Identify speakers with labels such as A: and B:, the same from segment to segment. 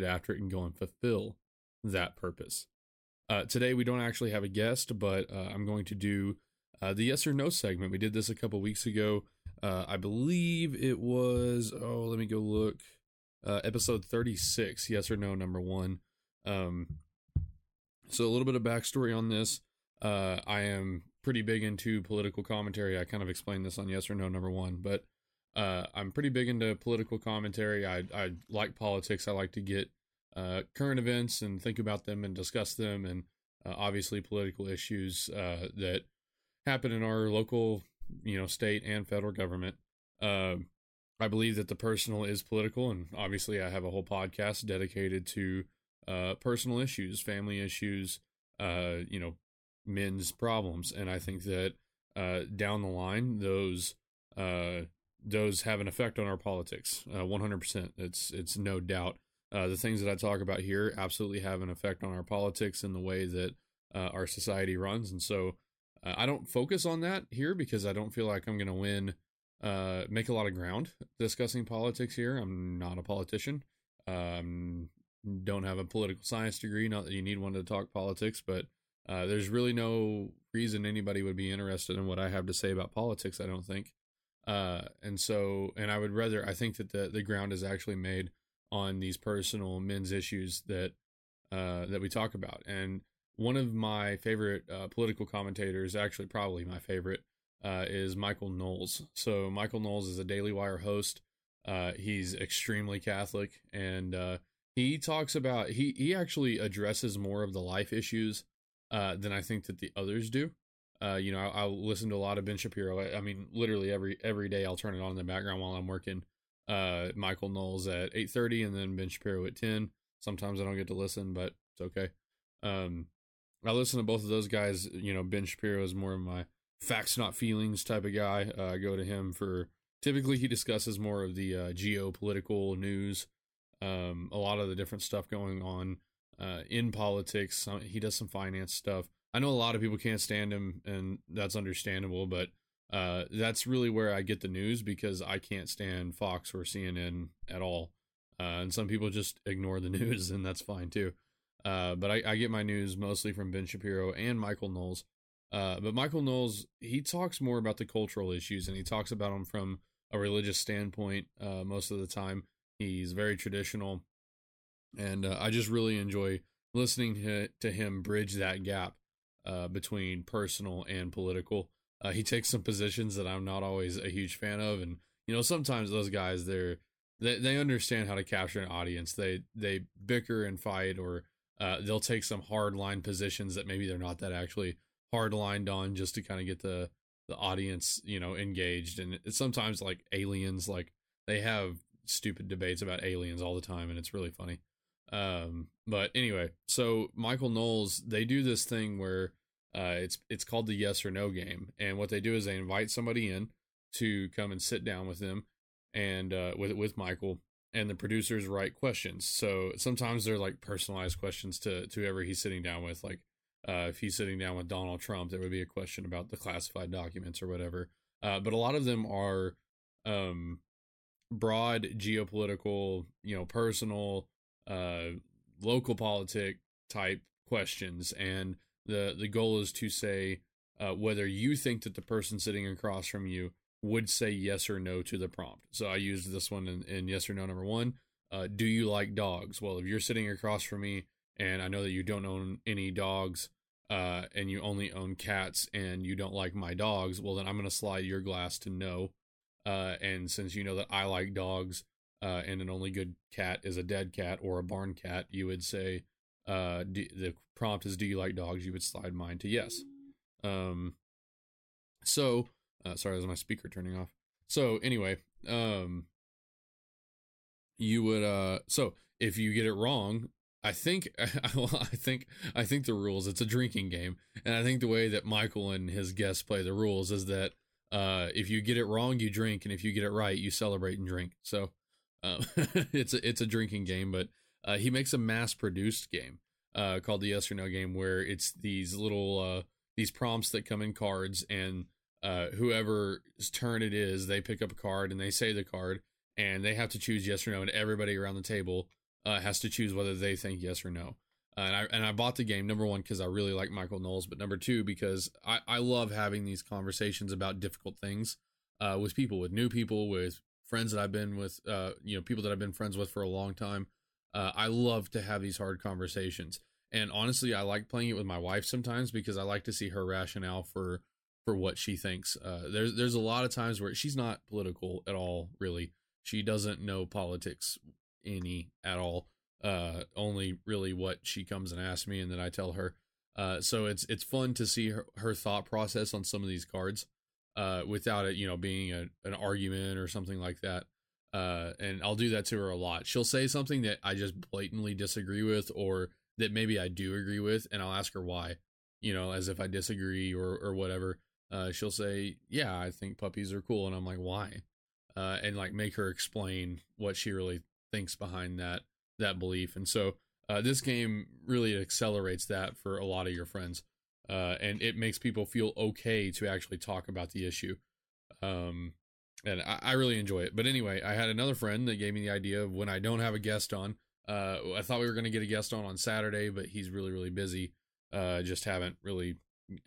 A: get after it, and go and fulfill that purpose? Uh, today, we don't actually have a guest, but uh, I'm going to do uh, the yes or no segment. We did this a couple weeks ago. Uh, I believe it was, oh, let me go look. Uh, episode 36, yes or no, number one. Um, so, a little bit of backstory on this. Uh, I am pretty big into political commentary. I kind of explained this on yes or no, number one, but uh, I'm pretty big into political commentary. I, I like politics. I like to get uh, current events and think about them and discuss them, and uh, obviously political issues uh, that happen in our local, you know, state and federal government. Um, I believe that the personal is political, and obviously, I have a whole podcast dedicated to uh, personal issues, family issues, uh, you know, men's problems, and I think that down the line, those those have an effect on our politics. Uh, 100%. It's it's no doubt. Uh, the things that I talk about here absolutely have an effect on our politics and the way that uh, our society runs. And so uh, I don't focus on that here because I don't feel like I'm going to win, uh, make a lot of ground discussing politics here. I'm not a politician. Um, don't have a political science degree. Not that you need one to talk politics, but uh, there's really no reason anybody would be interested in what I have to say about politics. I don't think. Uh, and so, and I would rather, I think that the, the ground is actually made on these personal men's issues that, uh, that we talk about. And one of my favorite, uh, political commentators, actually probably my favorite, uh, is Michael Knowles. So Michael Knowles is a Daily Wire host. Uh, he's extremely Catholic and, uh, he talks about, he, he actually addresses more of the life issues, uh, than I think that the others do. Uh, you know, I, will listen to a lot of Ben Shapiro. I, I, mean, literally every every day I'll turn it on in the background while I'm working. Uh, Michael Knowles at eight thirty, and then Ben Shapiro at ten. Sometimes I don't get to listen, but it's okay. Um, I listen to both of those guys. You know, Ben Shapiro is more of my facts not feelings type of guy. Uh, I go to him for typically he discusses more of the uh, geopolitical news, um, a lot of the different stuff going on uh, in politics. He does some finance stuff. I know a lot of people can't stand him, and that's understandable. But uh, that's really where I get the news because I can't stand Fox or CNN at all. Uh, and some people just ignore the news, and that's fine too. Uh, but I, I, get my news mostly from Ben Shapiro and Michael Knowles. Uh, but Michael Knowles, he talks more about the cultural issues, and he talks about them from a religious standpoint uh, most of the time. He's very traditional, and uh, I just really enjoy listening to, to him bridge that gap uh, between personal and political. Uh, he takes some positions that I'm not always a huge fan of, and you know sometimes those guys they're they they understand how to capture an audience. They they bicker and fight, or uh, they'll take some hard line positions that maybe they're not that actually hard lined on, just to kind of get the the audience you know engaged. And it's sometimes like aliens, like they have stupid debates about aliens all the time, and it's really funny. Um, but anyway, so Michael Knowles, they do this thing where uh, it's it's called the yes or no game, and what they do is they invite somebody in to come and sit down with them and uh, with with Michael, and the producers write questions. So sometimes they're like personalized questions to to whoever he's sitting down with. Like uh, if he's sitting down with Donald Trump, there would be a question about the classified documents or whatever. Uh, but a lot of them are um, broad geopolitical, you know, personal uh, local politic type questions, and the the goal is to say uh, whether you think that the person sitting across from you would say yes or no to the prompt. So I used this one in, in yes or no number one. Uh, do you like dogs? Well, if you're sitting across from me and I know that you don't own any dogs uh, and you only own cats and you don't like my dogs, well, then I'm going to slide your glass to no. Uh, and since you know that I like dogs, uh, and an only good cat is a dead cat or a barn cat, you would say uh, do, the prompt is "Do you like dogs?" You would slide mine to yes. Um, so uh, sorry, is my speaker turning off? So anyway, um, you would uh, so if you get it wrong, I think I think I think the rules. It's a drinking game, and I think the way that Michael and his guests play the rules is that uh, if you get it wrong, you drink, and if you get it right, you celebrate and drink. So uh, it's a it's a drinking game, but uh, he makes a mass produced game uh, called the Yes or No game, where it's these little uh, these prompts that come in cards, and uh, whoever's turn it is, they pick up a card and they say the card, and they have to choose yes or no, and everybody around the table uh, has to choose whether they think yes or no. And I and I bought the game number one because I really like Michael Knowles, but number two because I I love having these conversations about difficult things with people, with new people, with friends that I've been with, uh, you know, people that I've been friends with for a long time. Uh, I love to have these hard conversations, and honestly, I like playing it with my wife sometimes because I like to see her rationale for for what she thinks. Uh, there's there's a lot of times where she's not political at all, really. She doesn't know politics any at all. Uh, only really what she comes and asks me, and then I tell her. Uh, so it's it's fun to see her, her thought process on some of these cards, uh, without it, you know, being a, an argument or something like that. Uh, and I'll do that to her a lot. She'll say something that I just blatantly disagree with, or that maybe I do agree with, and I'll ask her why, you know, as if I disagree or or whatever. Uh, she'll say, "Yeah, I think puppies are cool," and I'm like, "Why?" Uh, and like make her explain what she really thinks behind that that belief. And so uh, this game really accelerates that for a lot of your friends, uh, and it makes people feel okay to actually talk about the issue. Um, and I, I, really enjoy it. But anyway, I had another friend that gave me the idea of when I don't have a guest on. Uh, I thought we were going to get a guest on on Saturday, but he's really really busy. Uh, just haven't really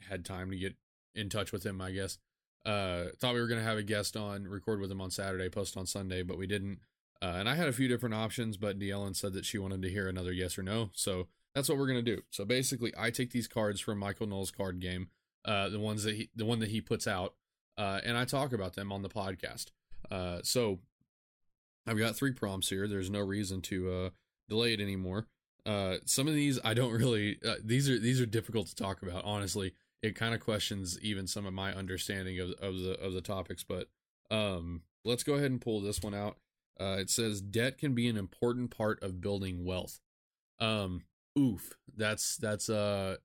A: had time to get in touch with him. I guess. Uh, thought we were going to have a guest on, record with him on Saturday, post on Sunday, but we didn't. Uh, and I had a few different options, but Deellen said that she wanted to hear another yes or no. So that's what we're gonna do. So basically, I take these cards from Michael Knowles' card game, uh, the ones that he, the one that he puts out, uh, and I talk about them on the podcast. Uh, so I've got three prompts here. There's no reason to uh, delay it anymore. Uh, some of these I don't really. Uh, these are these are difficult to talk about. Honestly, it kind of questions even some of my understanding of of the of the topics. But um, let's go ahead and pull this one out. It says debt can be an important part of building wealth. Um, oof, that's that's uh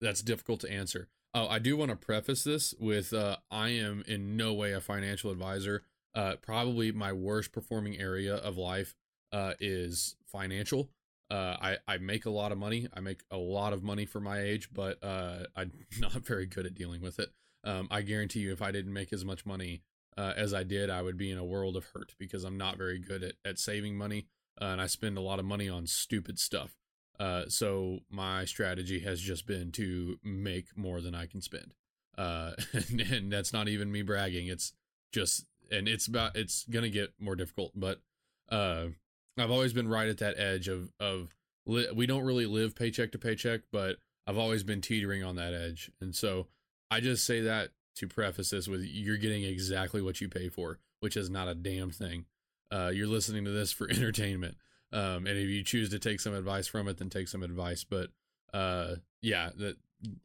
A: that's difficult to answer. Oh, I do want to preface this with uh, I am in no way a financial advisor. Uh, probably my worst performing area of life uh, is financial. Uh, I I make a lot of money. I make a lot of money for my age, but uh, I'm not very good at dealing with it. Um, I guarantee you, if I didn't make as much money uh, as I did, I would be in a world of hurt because I'm not very good at, at saving money uh, and I spend a lot of money on stupid stuff. Uh, so my strategy has just been to make more than I can spend. Uh, and, and, that's not even me bragging. It's just, and it's about, it's going to get more difficult, but, uh, I've always been right at that edge of, of, li- we don't really live paycheck to paycheck, but I've always been teetering on that edge. And so I just say that to preface this with you're getting exactly what you pay for, which is not a damn thing. Uh, you're listening to this for entertainment. Um, and if you choose to take some advice from it, then take some advice. But uh, yeah, that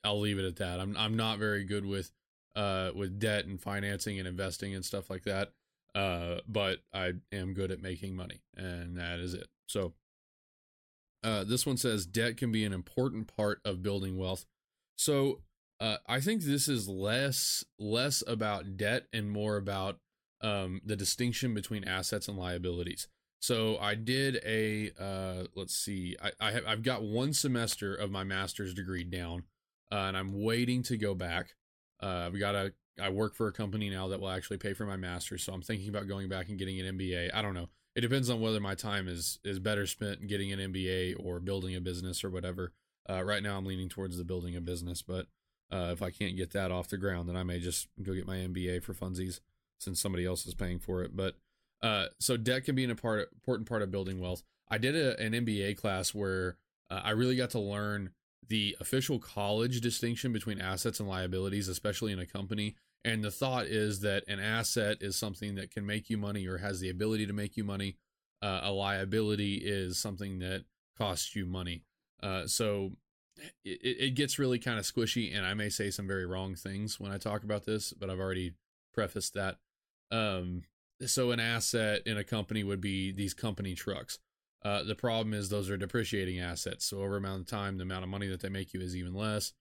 A: I'll leave it at that. I'm I'm not very good with uh, with debt and financing and investing and stuff like that. Uh, but I am good at making money, and that is it. So uh, this one says debt can be an important part of building wealth. So uh, I think this is less less about debt and more about um, the distinction between assets and liabilities. So I did a uh, let's see, I, I have I've got one semester of my master's degree down, uh, and I'm waiting to go back. Uh, I've got a I work for a company now that will actually pay for my master's, so I'm thinking about going back and getting an MBA. I don't know. It depends on whether my time is is better spent getting an MBA or building a business or whatever. Uh, right now, I'm leaning towards the building a business, but uh, if I can't get that off the ground, then I may just go get my MBA for funsies since somebody else is paying for it. But uh, so debt can be an important part of building wealth. I did a, an MBA class where uh, I really got to learn the official college distinction between assets and liabilities, especially in a company. And the thought is that an asset is something that can make you money or has the ability to make you money. Uh, a liability is something that costs you money. Uh, so it, it gets really kind of squishy, and I may say some very wrong things when I talk about this, but I've already prefaced that. Um, so an asset in a company would be these company trucks. Uh, the problem is those are depreciating assets. So over amount of time, the amount of money that they make you is even less.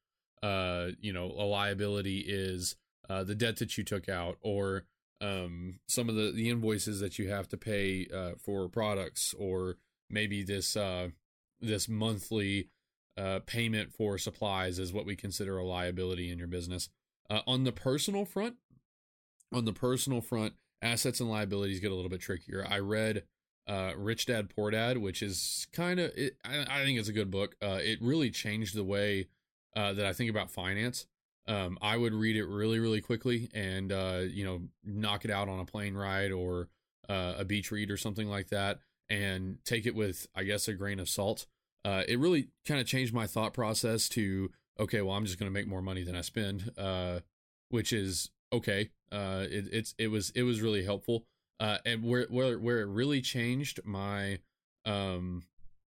A: Uh, you know, a liability is uh, the debt that you took out, or um, some of the the invoices that you have to pay uh, for products, or maybe this uh, this monthly uh, payment for supplies is what we consider a liability in your business. Uh, on the personal front, on the personal front, assets and liabilities get a little bit trickier. I read uh, Rich Dad Poor Dad, which is kind of, I, I, think it's a good book. Uh, it really changed the way uh, that I think about finance. Um, I would read it really, really quickly and, uh, you know, knock it out on a plane ride or uh, a beach read or something like that and take it with, I guess, a grain of salt. Uh, it really kind of changed my thought process to, okay, well, I'm just going to make more money than I spend, which is okay. it, it's, it was, it was really helpful. Uh, and where where where it really changed my um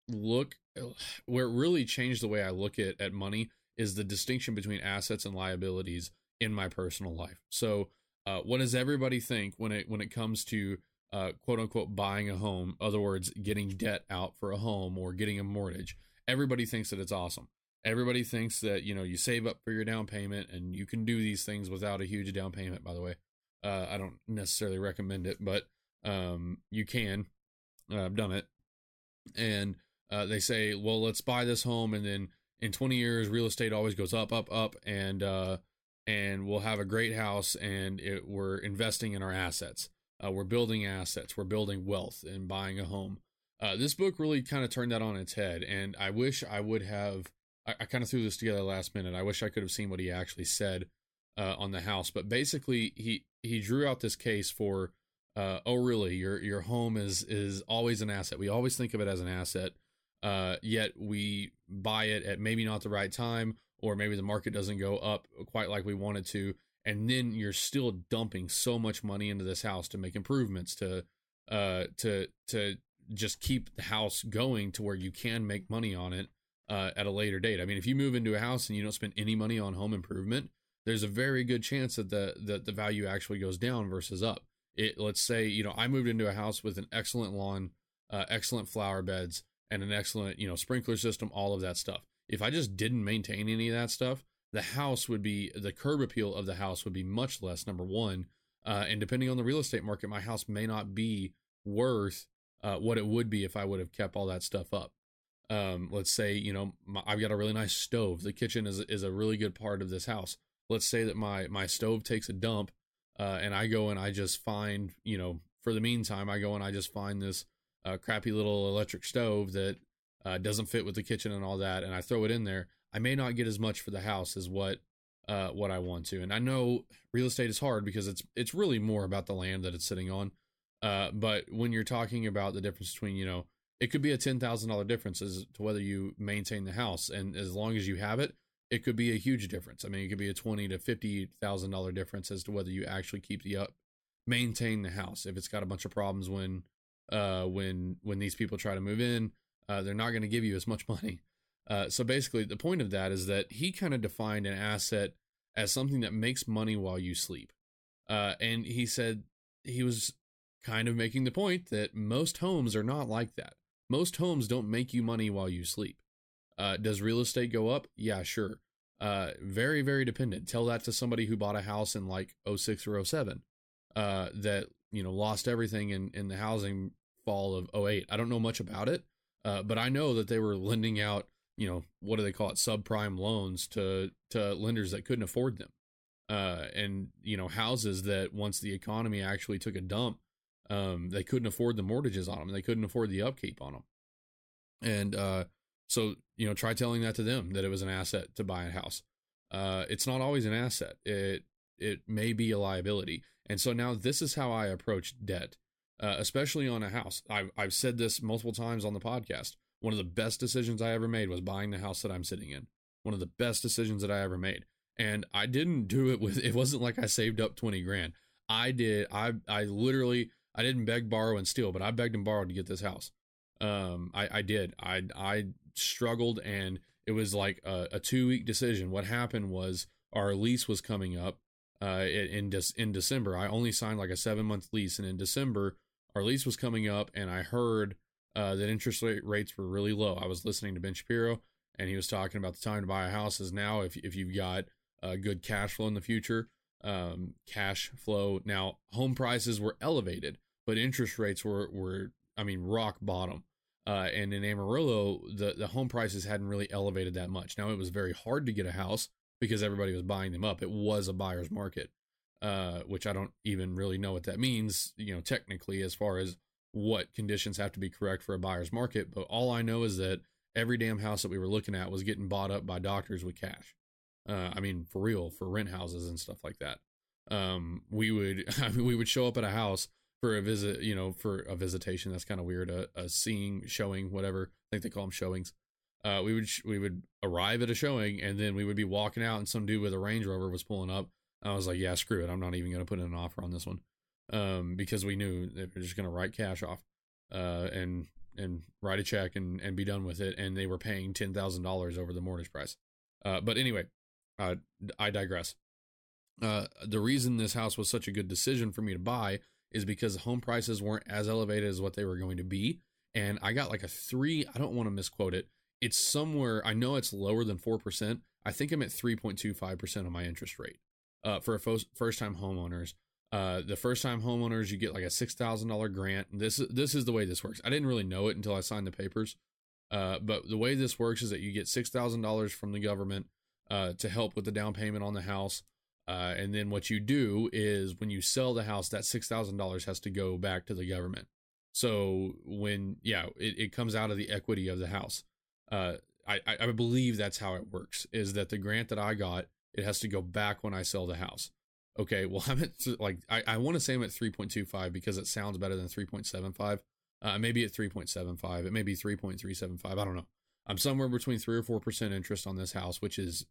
A: look, where it really changed the way I look at at money is the distinction between assets and liabilities in my personal life. So, uh, what does everybody think when it when it comes to uh, quote unquote buying a home? Other words, getting debt out for a home or getting a mortgage. Everybody thinks that it's awesome. Everybody thinks that you know you save up for your down payment and you can do these things without a huge down payment. By the way, uh, I don't necessarily recommend it, but um, you can. Uh, I've done it, and uh, they say, well, let's buy this home, and then in 20 years, real estate always goes up, up, up, and uh, and we'll have a great house, and it, we're investing in our assets. Uh, we're building assets. We're building wealth and buying a home. Uh, this book really kind of turned that on its head, and I wish I would have. I, I kind of threw this together last minute. I wish I could have seen what he actually said uh, on the house, but basically, he he drew out this case for uh, oh really your your home is is always an asset we always think of it as an asset uh, yet we buy it at maybe not the right time or maybe the market doesn't go up quite like we wanted to and then you're still dumping so much money into this house to make improvements to uh to to just keep the house going to where you can make money on it uh, at a later date. I mean, if you move into a house and you don't spend any money on home improvement, there's a very good chance that the that the value actually goes down versus up. It let's say you know I moved into a house with an excellent lawn, uh, excellent flower beds, and an excellent you know sprinkler system, all of that stuff. If I just didn't maintain any of that stuff, the house would be the curb appeal of the house would be much less. Number one, uh, and depending on the real estate market, my house may not be worth uh, what it would be if I would have kept all that stuff up. Um, let's say you know my, I've got a really nice stove. The kitchen is is a really good part of this house let's say that my my stove takes a dump uh, and I go and I just find, you know, for the meantime, I go and I just find this uh, crappy little electric stove that uh, doesn't fit with the kitchen and all that, and I throw it in there. I may not get as much for the house as what uh, what I want to, and I know real estate is hard because it's it's really more about the land that it's sitting on. Uh, but when you're talking about the difference between, you know, it could be a ten thousand dollar difference as to whether you maintain the house, and as long as you have it, it could be a huge difference. I mean, it could be a twenty to fifty thousand dollar difference as to whether you actually keep the up, maintain the house. If it's got a bunch of problems when, uh, when when these people try to move in, uh, they're not going to give you as much money. Uh, so basically, the point of that is that he kind of defined an asset as something that makes money while you sleep. Uh, and he said he was kind of making the point that most homes are not like that. Most homes don't make you money while you sleep. Uh, does real estate go up? Yeah, sure. Uh, very, very dependent. Tell that to somebody who bought a house in like 06 or 07 uh, that, you know, lost everything in, in the housing fall of 08. I don't know much about it, uh, but I know that they were lending out, you know, what do they call it? Subprime loans to, to lenders that couldn't afford them. Uh, and, you know, houses that once the economy actually took a dump, um, they couldn't afford the mortgages on them. They couldn't afford the upkeep on them. And, uh, so, you know, try telling that to them that it was an asset to buy a house. Uh, it's not always an asset. It it may be a liability. And so now this is how I approach debt, uh, especially on a house. I've I've said this multiple times on the podcast. One of the best decisions I ever made was buying the house that I'm sitting in. One of the best decisions that I ever made. And I didn't do it with it wasn't like I saved up 20 grand. I did I I literally I didn't beg, borrow, and steal, but I begged and borrowed to get this house. Um, I, I did. I I struggled, and it was like a, a two week decision. What happened was our lease was coming up uh, in in, December. I only signed like a seven month lease, and in December our lease was coming up, and I heard uh, that interest rate rates were really low. I was listening to Ben Shapiro, and he was talking about the time to buy a house is now if if you've got a good cash flow in the future. Um, cash flow now, home prices were elevated, but interest rates were were I mean rock bottom. Uh, and in Amarillo, the the home prices hadn't really elevated that much. Now it was very hard to get a house because everybody was buying them up. It was a buyer's market, uh, which I don't even really know what that means, you know, technically as far as what conditions have to be correct for a buyer's market. But all I know is that every damn house that we were looking at was getting bought up by doctors with cash. Uh, I mean, for real, for rent houses and stuff like that. Um, we would, I mean, we would show up at a house for a visit, you know, for a visitation. That's kind of weird. A, a seeing, showing, whatever. I think they call them showings. Uh, we would we would arrive at a showing and then we would be walking out and some dude with a Range Rover was pulling up. I was like, yeah, screw it. I'm not even going to put in an offer on this one, um, because we knew they were just going to write cash off, uh, and and write a check and and be done with it. And they were paying ten thousand dollars over the mortgage price. Uh, but anyway, uh, I digress. Uh, the reason this house was such a good decision for me to buy is because home prices weren't as elevated as what they were going to be. And I got like a three, I don't want to misquote it. It's somewhere, I know it's lower than 4%. I think I'm at 3.25% of my interest rate uh, for first time homeowners. Uh, the first time homeowners, you get like a $6,000 grant. This, this is the way this works. I didn't really know it until I signed the papers. Uh, but the way this works is that you get $6,000 from the government uh, to help with the down payment on the house. Uh, and then what you do is when you sell the house, that six thousand dollars has to go back to the government. So when yeah, it, it comes out of the equity of the house. Uh, I I believe that's how it works. Is that the grant that I got? It has to go back when I sell the house. Okay, well I'm at like I, I want to say I'm at 3.25 because it sounds better than 3.75. Uh, maybe at 3.75. It may be 3.375. I don't know. I'm somewhere between three or four percent interest on this house, which is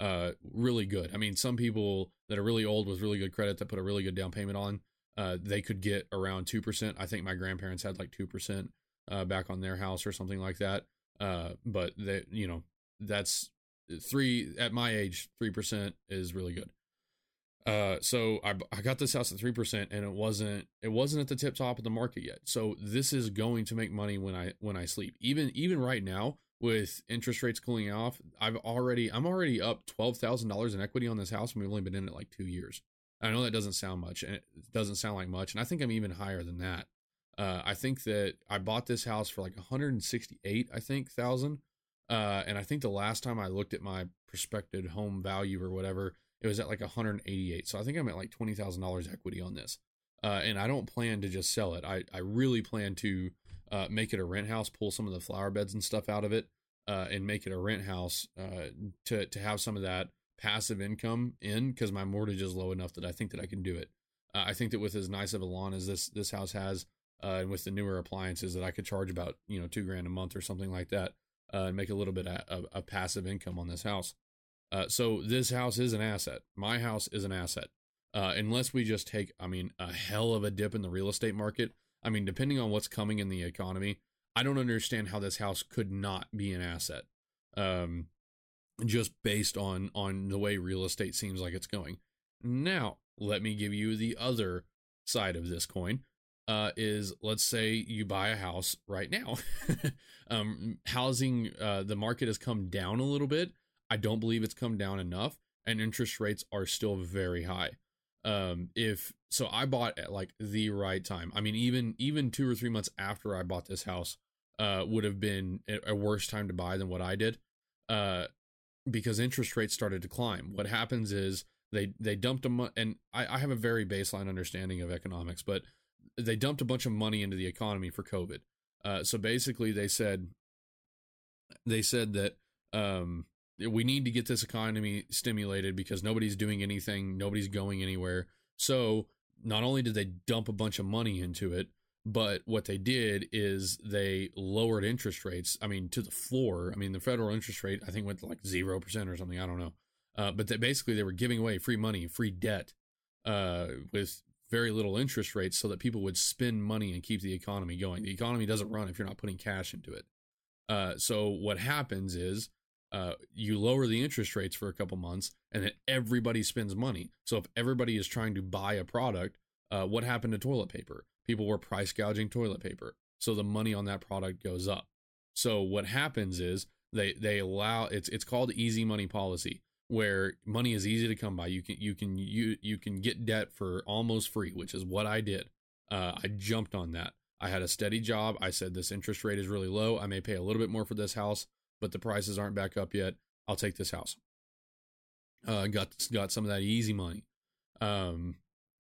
A: uh, really good. I mean, some people that are really old with really good credit that put a really good down payment on, uh, they could get around 2%. I think my grandparents had like 2% uh, back on their house or something like that. Uh, but that, you know, that's three at my age, 3% is really good. Uh, so I, I got this house at 3% and it wasn't, it wasn't at the tip top of the market yet. So this is going to make money when I, when I sleep, even, even right now, with interest rates cooling off, I've already I'm already up twelve thousand dollars in equity on this house, and we've only been in it like two years. I know that doesn't sound much, and it doesn't sound like much, and I think I'm even higher than that. Uh, I think that I bought this house for like 168, I think thousand, uh, and I think the last time I looked at my prospective home value or whatever, it was at like 188. So I think I'm at like twenty thousand dollars equity on this, uh, and I don't plan to just sell it. I I really plan to uh, make it a rent house, pull some of the flower beds and stuff out of it, uh, and make it a rent house uh, to to have some of that passive income in because my mortgage is low enough that I think that I can do it. Uh, I think that with as nice of a lawn as this this house has, uh, and with the newer appliances, that I could charge about you know two grand a month or something like that, uh, and make a little bit of, of, passive income on this house. so this house is an asset. My house is an asset. unless we just take, I mean, a hell of a dip in the real estate market, I mean, depending on what's coming in the economy, I don't understand how this house could not be an asset. Um, just based on on the way real estate seems like it's going. Now, let me give you the other side of this coin. Uh, is let's say you buy a house right now. um, housing, uh, the market has come down a little bit. I don't believe it's come down enough, and interest rates are still very high um if so i bought at like the right time. I mean even even two or three months after i bought this house uh would have been a worse time to buy than what i did uh because interest rates started to climb. What happens is they they dumped a and I, I have a very baseline understanding of economics but they dumped a bunch of money into the economy for covid. Uh so basically they said they said that um we need to get this economy stimulated because nobody's doing anything, nobody's going anywhere. So not only did they dump a bunch of money into it, but what they did is they lowered interest rates. I mean, to the floor. I mean, the federal interest rate I think went like zero percent or something. I don't know. Uh, but they, basically, they were giving away free money, free debt, uh, with very little interest rates, so that people would spend money and keep the economy going. The economy doesn't run if you're not putting cash into it. Uh, so what happens is uh, you lower the interest rates for a couple months and then everybody spends money. So if everybody is trying to buy a product, uh, what happened to toilet paper? People were price gouging toilet paper. so the money on that product goes up. So what happens is they they allow it's it's called easy money policy where money is easy to come by. You can you can you you can get debt for almost free, which is what I did. Uh, I jumped on that. I had a steady job. I said this interest rate is really low. I may pay a little bit more for this house, but the prices aren't back up yet. I'll take this house. Uh, got got some of that easy money. Um,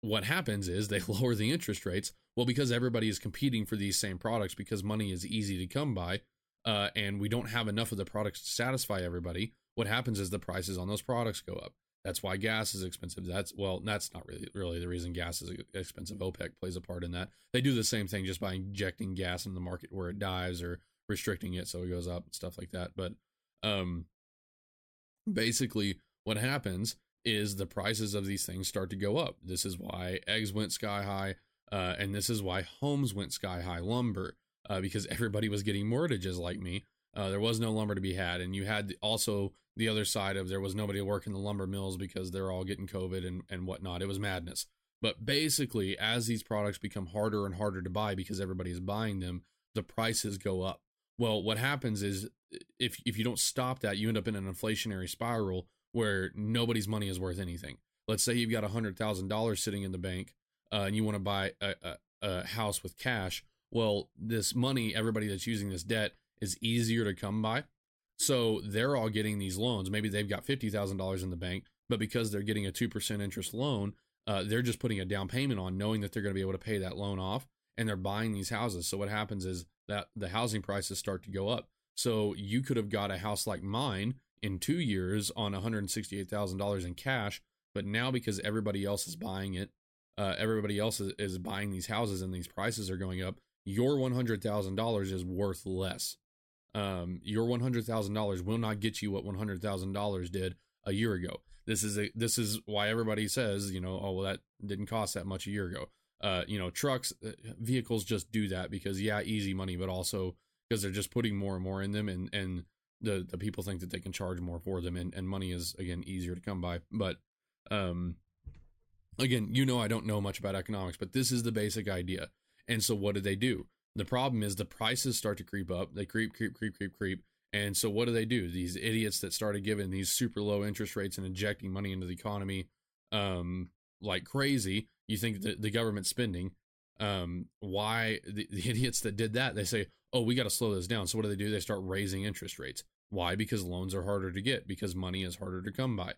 A: what happens is they lower the interest rates. Well, because everybody is competing for these same products because money is easy to come by, uh, and we don't have enough of the products to satisfy everybody. What happens is the prices on those products go up. That's why gas is expensive. That's well, that's not really really the reason gas is expensive. OPEC plays a part in that. They do the same thing just by injecting gas in the market where it dies or restricting it so it goes up and stuff like that. But um, basically, what happens is the prices of these things start to go up. This is why eggs went sky high, uh, and this is why homes went sky high. Lumber, uh, because everybody was getting mortgages like me. Uh, there was no lumber to be had, and you had also the other side of there was nobody working the lumber mills because they're all getting COVID and and whatnot. It was madness. But basically, as these products become harder and harder to buy because everybody is buying them, the prices go up. Well, what happens is if if you don't stop that, you end up in an inflationary spiral where nobody's money is worth anything. Let's say you've got hundred thousand dollars sitting in the bank, uh, and you want to buy a, a, a house with cash. Well, this money, everybody that's using this debt is easier to come by. So they're all getting these loans. Maybe they've got fifty thousand dollars in the bank, but because they're getting a two percent interest loan, uh, they're just putting a down payment on, knowing that they're going to be able to pay that loan off, and they're buying these houses. So what happens is that the housing prices start to go up. So you could have got a house like mine in two years on $168,000 in cash. But now, because everybody else is buying it, uh, everybody else is, is buying these houses and these prices are going up, your $100,000 is worth less. Um, your $100,000 will not get you what $100,000 did a year ago. This is a, this is why everybody says, you know, oh well that didn't cost that much a year ago. Uh, you know, trucks, uh, vehicles just do that because yeah, easy money, but also because they're just putting more and more in them and and the the people think that they can charge more for them and, and money is again easier to come by. But um again you know i don't know much about economics but this is the basic idea. And so what do they do? The problem is the prices start to creep up. They creep creep creep creep creep. And so what do they do? These idiots that started giving these super low interest rates and injecting money into the economy um like crazy you think the government spending um why the, the idiots that did that they say oh, we got to slow this down. So what do they do? They start raising interest rates. Why? Because loans are harder to get, because money is harder to come by.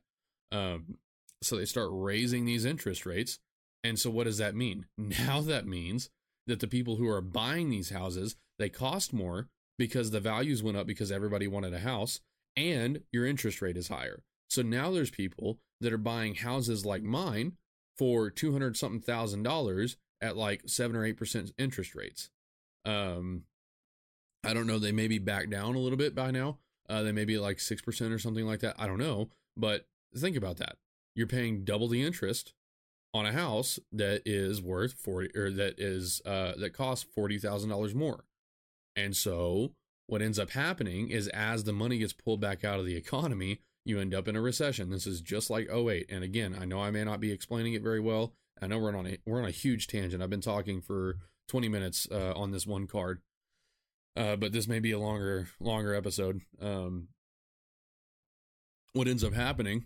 A: Um, so they start raising these interest rates. And so what does that mean? Now that means that the people who are buying these houses, they cost more because the values went up because everybody wanted a house and your interest rate is higher. So now there's people that are buying houses like mine for 200 something thousand dollars at like 7 or 8% interest rates. Um, I don't know. They may be back down a little bit by now. Uh, they may be like 6% or something like that. I don't know. But think about that. You're paying double the interest on a house that is worth 40 or that is, uh, that costs $40,000 more. And so what ends up happening is as the money gets pulled back out of the economy, you end up in a recession. This is just like 08. And again, I know I may not be explaining it very well. I know we're on a, we're on a huge tangent. I've been talking for 20 minutes uh, on this one card. Uh, but this may be a longer longer episode. Um, what ends up happening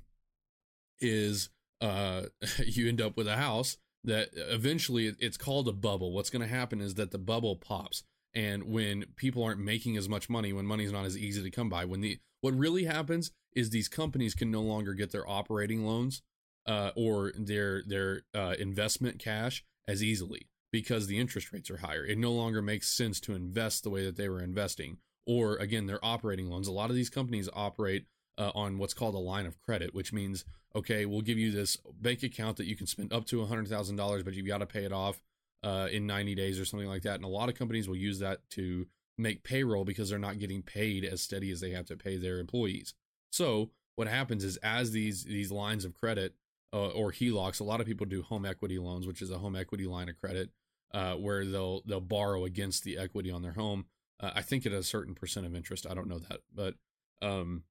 A: is uh, you end up with a house that eventually it's called a bubble. What's going to happen is that the bubble pops, and when people aren't making as much money, when money's not as easy to come by, when the what really happens is these companies can no longer get their operating loans uh, or their their uh, investment cash as easily because the interest rates are higher. It no longer makes sense to invest the way that they were investing. Or again, their operating loans. A lot of these companies operate uh, on what's called a line of credit, which means, okay, we'll give you this bank account that you can spend up to $100,000, but you've got to pay it off uh, in 90 days or something like that. And a lot of companies will use that to make payroll because they're not getting paid as steady as they have to pay their employees. So what happens is as these these lines of credit uh, or HELOCs, a lot of people do home equity loans, which is a home equity line of credit uh, where they'll they'll borrow against the equity on their home. Uh, I think at a certain percent of interest. I don't know that, but um,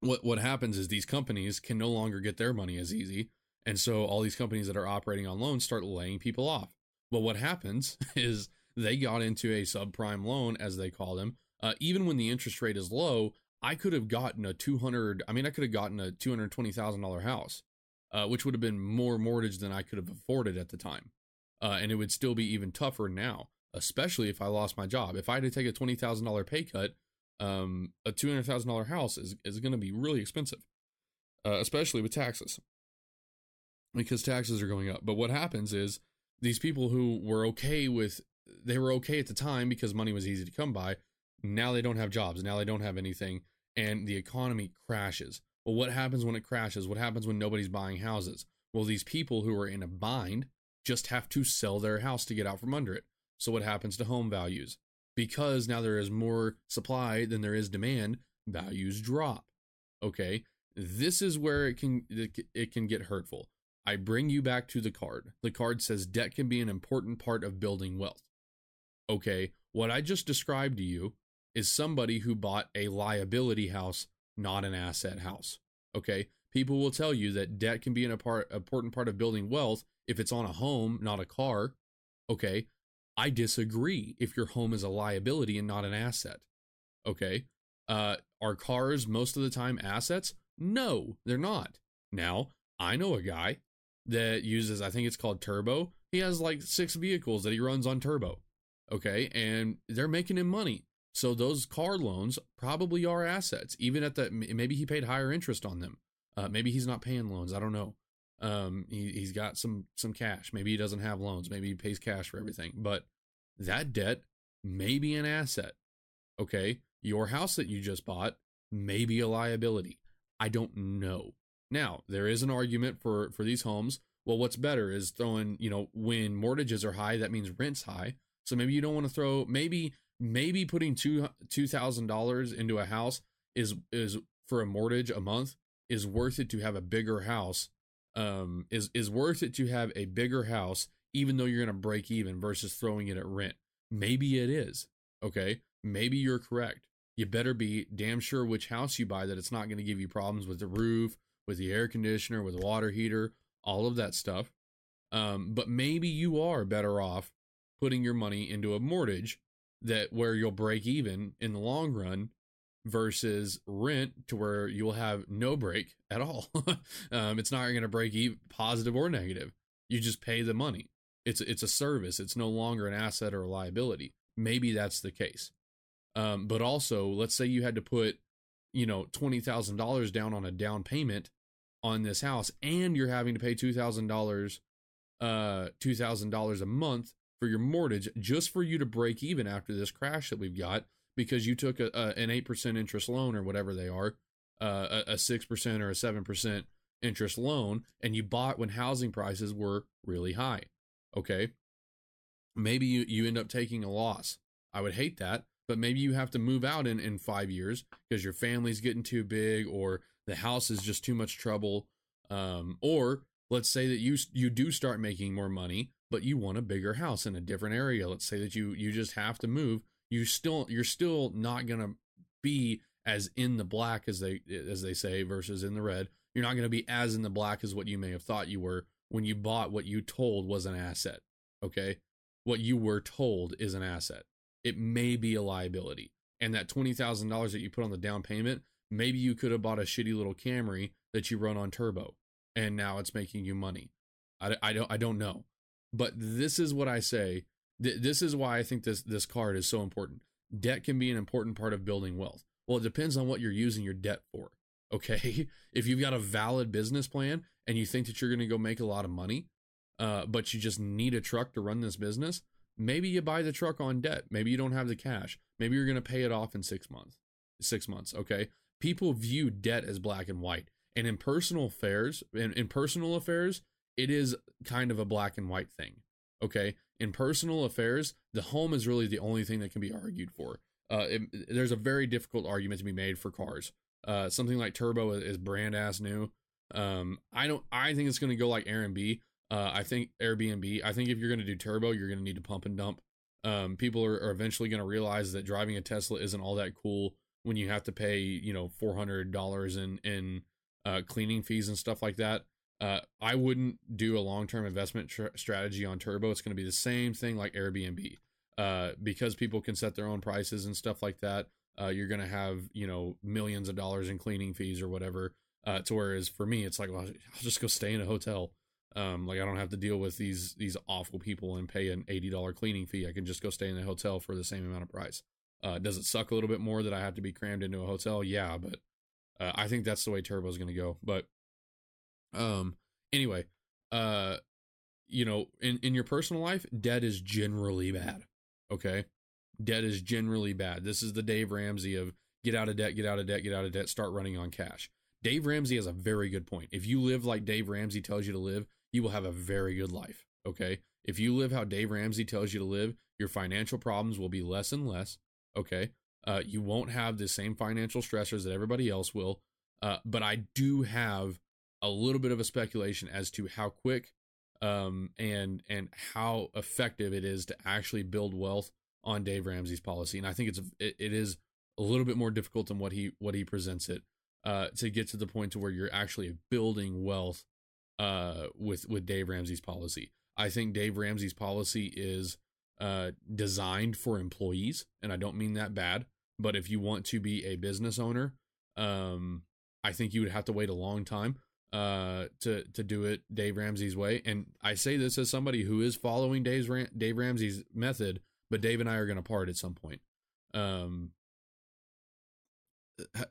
A: what what happens is these companies can no longer get their money as easy, and so all these companies that are operating on loans start laying people off. Well, what happens is they got into a subprime loan, as they call them. Uh, even when the interest rate is low, I could have gotten a 200, I mean, I could have gotten a $220,000 house, uh, which would have been more mortgage than I could have afforded at the time. Uh, and it would still be even tougher now, especially if I lost my job. If I had to take a $20,000 pay cut, um, a $200,000 house is, is going to be really expensive, uh, especially with taxes because taxes are going up. But what happens is these people who were okay with, they were okay at the time because money was easy to come by. Now they don't have jobs. Now they don't have anything. And the economy crashes. Well, what happens when it crashes? What happens when nobody's buying houses? Well, these people who are in a bind just have to sell their house to get out from under it. So, what happens to home values? Because now there is more supply than there is demand, values drop. Okay, this is where it can it can get hurtful. I bring you back to the card. The card says debt can be an important part of building wealth. Okay, what I just described to you is somebody who bought a liability house, not an asset house. Okay, people will tell you that debt can be an important part of building wealth if it's on a home, not a car. Okay, I disagree if your home is a liability and not an asset. Okay, uh, are cars most of the time assets? No, they're not. Now, I know a guy that uses, I think it's called Turo. He has like six vehicles that he runs on Turo. Okay. And they're making him money. So those car loans probably are assets, even at the, maybe he paid higher interest on them. Uh, maybe he's not paying loans. I don't know. Um, he, he's got some, some cash. Maybe he doesn't have loans. Maybe he pays cash for everything, but that debt may be an asset. Okay. Your house that you just bought may be a liability. I don't know. Now, there is an argument for for these homes. Well, what's better is throwing, you know, when mortgages are high, that means rent's high. So maybe you don't want to throw maybe maybe putting two two thousand dollars into a house is is for a mortgage a month is worth it to have a bigger house. Um, is is worth it to have a bigger house even though you're going to break even versus throwing it at rent. Maybe it is. Okay, maybe you're correct. You better be damn sure which house you buy that it's not going to give you problems with the roof with the air conditioner, with water heater, all of that stuff. Um, but maybe you are better off putting your money into a mortgage that where you'll break even in the long run versus rent to where you'll have no break at all. um, it's not going to break even positive or negative. You just pay the money. It's it's a service. It's no longer an asset or a liability. Maybe that's the case. Um, but also, let's say you had to put, you know, twenty thousand dollars down on a down payment on this house and you're having to pay $2,000 uh $2,000 a month for your mortgage just for you to break even after this crash that we've got because you took a, a an 8% interest loan or whatever they are uh, a, a 6% or a 7% interest loan and you bought when housing prices were really high okay? Maybe you, you end up taking a loss. I would hate that but maybe you have to move out in, in five years because your family's getting too big or the house is just too much trouble um, or let's say that you you do start making more money but you want a bigger house in a different area. Let's say that you you just have to move. You still you're still not to be as in the black as they as they say versus in the red. You're not to be as in the black as what you may have thought you were when you bought what you told was an asset okay? What you were told is an asset. It may be a liability. And that $20,000 that you put on the down payment Maybe you could have bought a shitty little Camry that you run on Turo and now it's making you money. I, I don't I don't know. But this is what I say. this is why I think this this card is so important. Debt can be an important part of building wealth. Well, it depends on what you're using your debt for. Okay? If you've got a valid business plan and you think that you're going to go make a lot of money, uh, but you just need a truck to run this business, maybe you buy the truck on debt. Maybe you don't have the cash. Maybe you're going to pay it off in 6 months. 6 months, okay? People view debt as black and white. And in personal affairs, in, in personal affairs, it is kind of a black and white thing. Okay. In personal affairs, the home is really the only thing that can be argued for. Uh, it, there's a very difficult argument to be made for cars. Uh, something like Turo is, brand ass new. Um, I don't. I think it's going to go like Airbnb. Uh, I think Airbnb. I think if you're going to do Turo, you're going to need to pump and dump. Um, people are, are eventually going to realize that driving a Tesla isn't all that cool when you have to pay you know four hundred dollars in in uh, cleaning fees and stuff like that. Uh, I wouldn't do a long term investment tr- strategy on Turo. It's going to be the same thing like Airbnb. uh, because people can set their own prices and stuff like that. Uh, you're going to have you know millions of dollars in cleaning fees or whatever. Uh, to whereas for me, it's like well, I'll just go stay in a hotel. Um, like I don't have to deal with these these awful people and pay an eighty dollar cleaning fee. I can just go stay in a hotel for the same amount of price. Uh, does it suck a little bit more that I have to be crammed into a hotel? Yeah, but uh, I think that's the way Turo is going to go. But um, anyway, uh, you know, in in your personal life, debt is generally bad. Okay, debt is generally bad. This is the Dave Ramsey of get out of debt, get out of debt, get out of debt, start running on cash. Dave Ramsey has a very good point. If you live like Dave Ramsey tells you to live, you will have a very good life. Okay. If you live how Dave Ramsey tells you to live, your financial problems will be less and less. Okay. Uh, you won't have the same financial stressors that everybody else will. Uh, but I do have a little bit of a speculation as to how quick um, and and how effective it is to actually build wealth on Dave Ramsey's policy. And I think it's it, it is a little bit more difficult than what he what he presents it uh, to get to the point to where you're actually building wealth uh, with with Dave Ramsey's policy. I think Dave Ramsey's policy is uh, designed for employees, and I don't mean that bad. But if you want to be a business owner, um, I think you would have to wait a long time uh, to to do it Dave Ramsey's way. And I say this as somebody who is following Dave's Dave Ramsey's method, but Dave and I are going to part at some point. Um,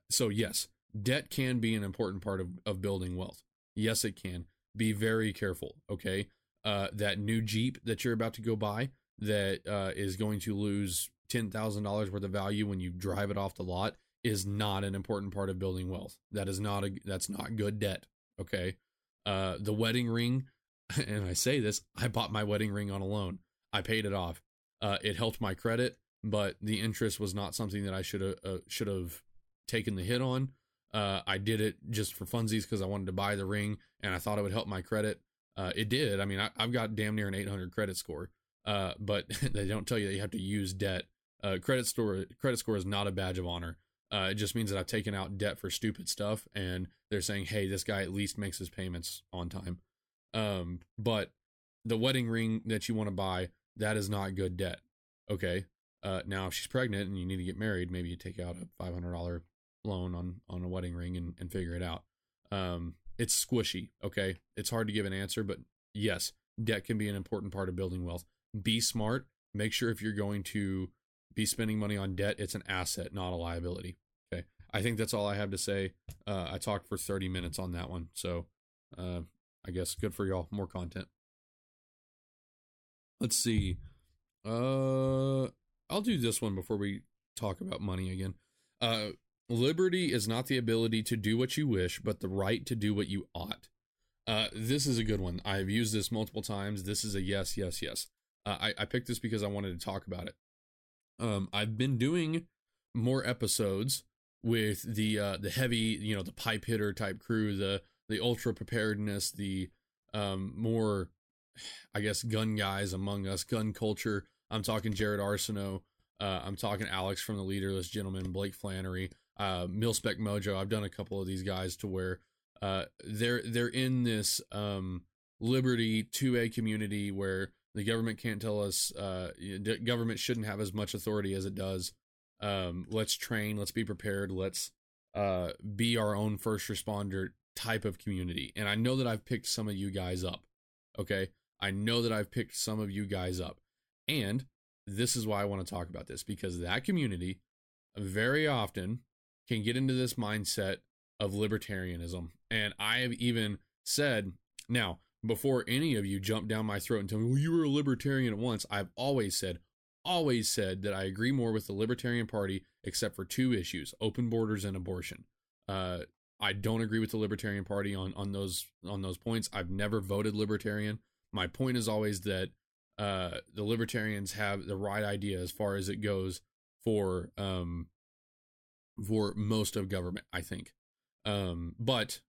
A: so yes, debt can be an important part of, of building wealth. Yes, it can be very careful. Okay. Uh, that new Jeep that you're about to go buy that uh, is going to lose $10,000 worth of value when you drive it off the lot is not an important part of building wealth. That is not a, that's not good debt. Okay. Uh, the wedding ring, and I say this, I bought my wedding ring on a loan. I paid it off. Uh, it helped my credit, but the interest was not something that I should have, uh, should have taken the hit on. Uh, I did it just for funsies because I wanted to buy the ring and I thought it would help my credit. Uh, it did. I mean, I, have got damn near an 800 credit score, uh, but they don't tell you that you have to use debt. Uh, credit score credit score is not a badge of honor. Uh, it just means that I've taken out debt for stupid stuff, and they're saying, "Hey, this guy at least makes his payments on time." Um, but the wedding ring that you want to buy, that is not good debt. Okay. Uh, now, if she's pregnant and you need to get married, maybe you take out a five hundred dollar loan on on a wedding ring and, and figure it out. Um, it's squishy. Okay, it's hard to give an answer, but yes, debt can be an important part of building wealth. Be smart. Make sure if you're going to be spending money on debt, it's an asset, not a liability. Okay, I think that's all I have to say. Uh, I talked for 30 minutes on that one, so uh, I guess good for y'all. More content. Let's see. Uh, I'll do this one before we talk about money again. Uh, Liberty is not the ability to do what you wish, but the right to do what you ought. Uh, this is a good one. I've used this multiple times. This is a yes, yes, yes. Uh, I, I picked this because I wanted to talk about it. Um, I've been doing more episodes with the uh, the heavy, you know, the pipe hitter type crew, the the ultra preparedness, the um, more, I guess, gun guys among us, gun culture. I'm talking Jared Arsenault. Uh, I'm talking Alex from the Leaderless Gentleman, Blake Flannery uh, Milspec Mojo. I've done a couple of these guys to where uh, they're they're in this um, Liberty 2A community where the government can't tell us uh, government shouldn't have as much authority as it does. Um, let's train. Let's be prepared. Let's uh, be our own first responder type of community. And I know that I've picked some of you guys up. Okay, I know that I've picked some of you guys up, and this is why I want to talk about this because that community very often can get into this mindset of libertarianism. And I have even said, now, before any of you jump down my throat and tell me, well, you were a libertarian at once, I've always said, always said that I agree more with the Libertarian Party except for two issues open borders and abortion. Uh, I don't agree with the Libertarian Party on, on those on those points. I've never voted Libertarian. My point is always that uh, the Libertarians have the right idea as far as it goes for um, for most of government, I think. Um, but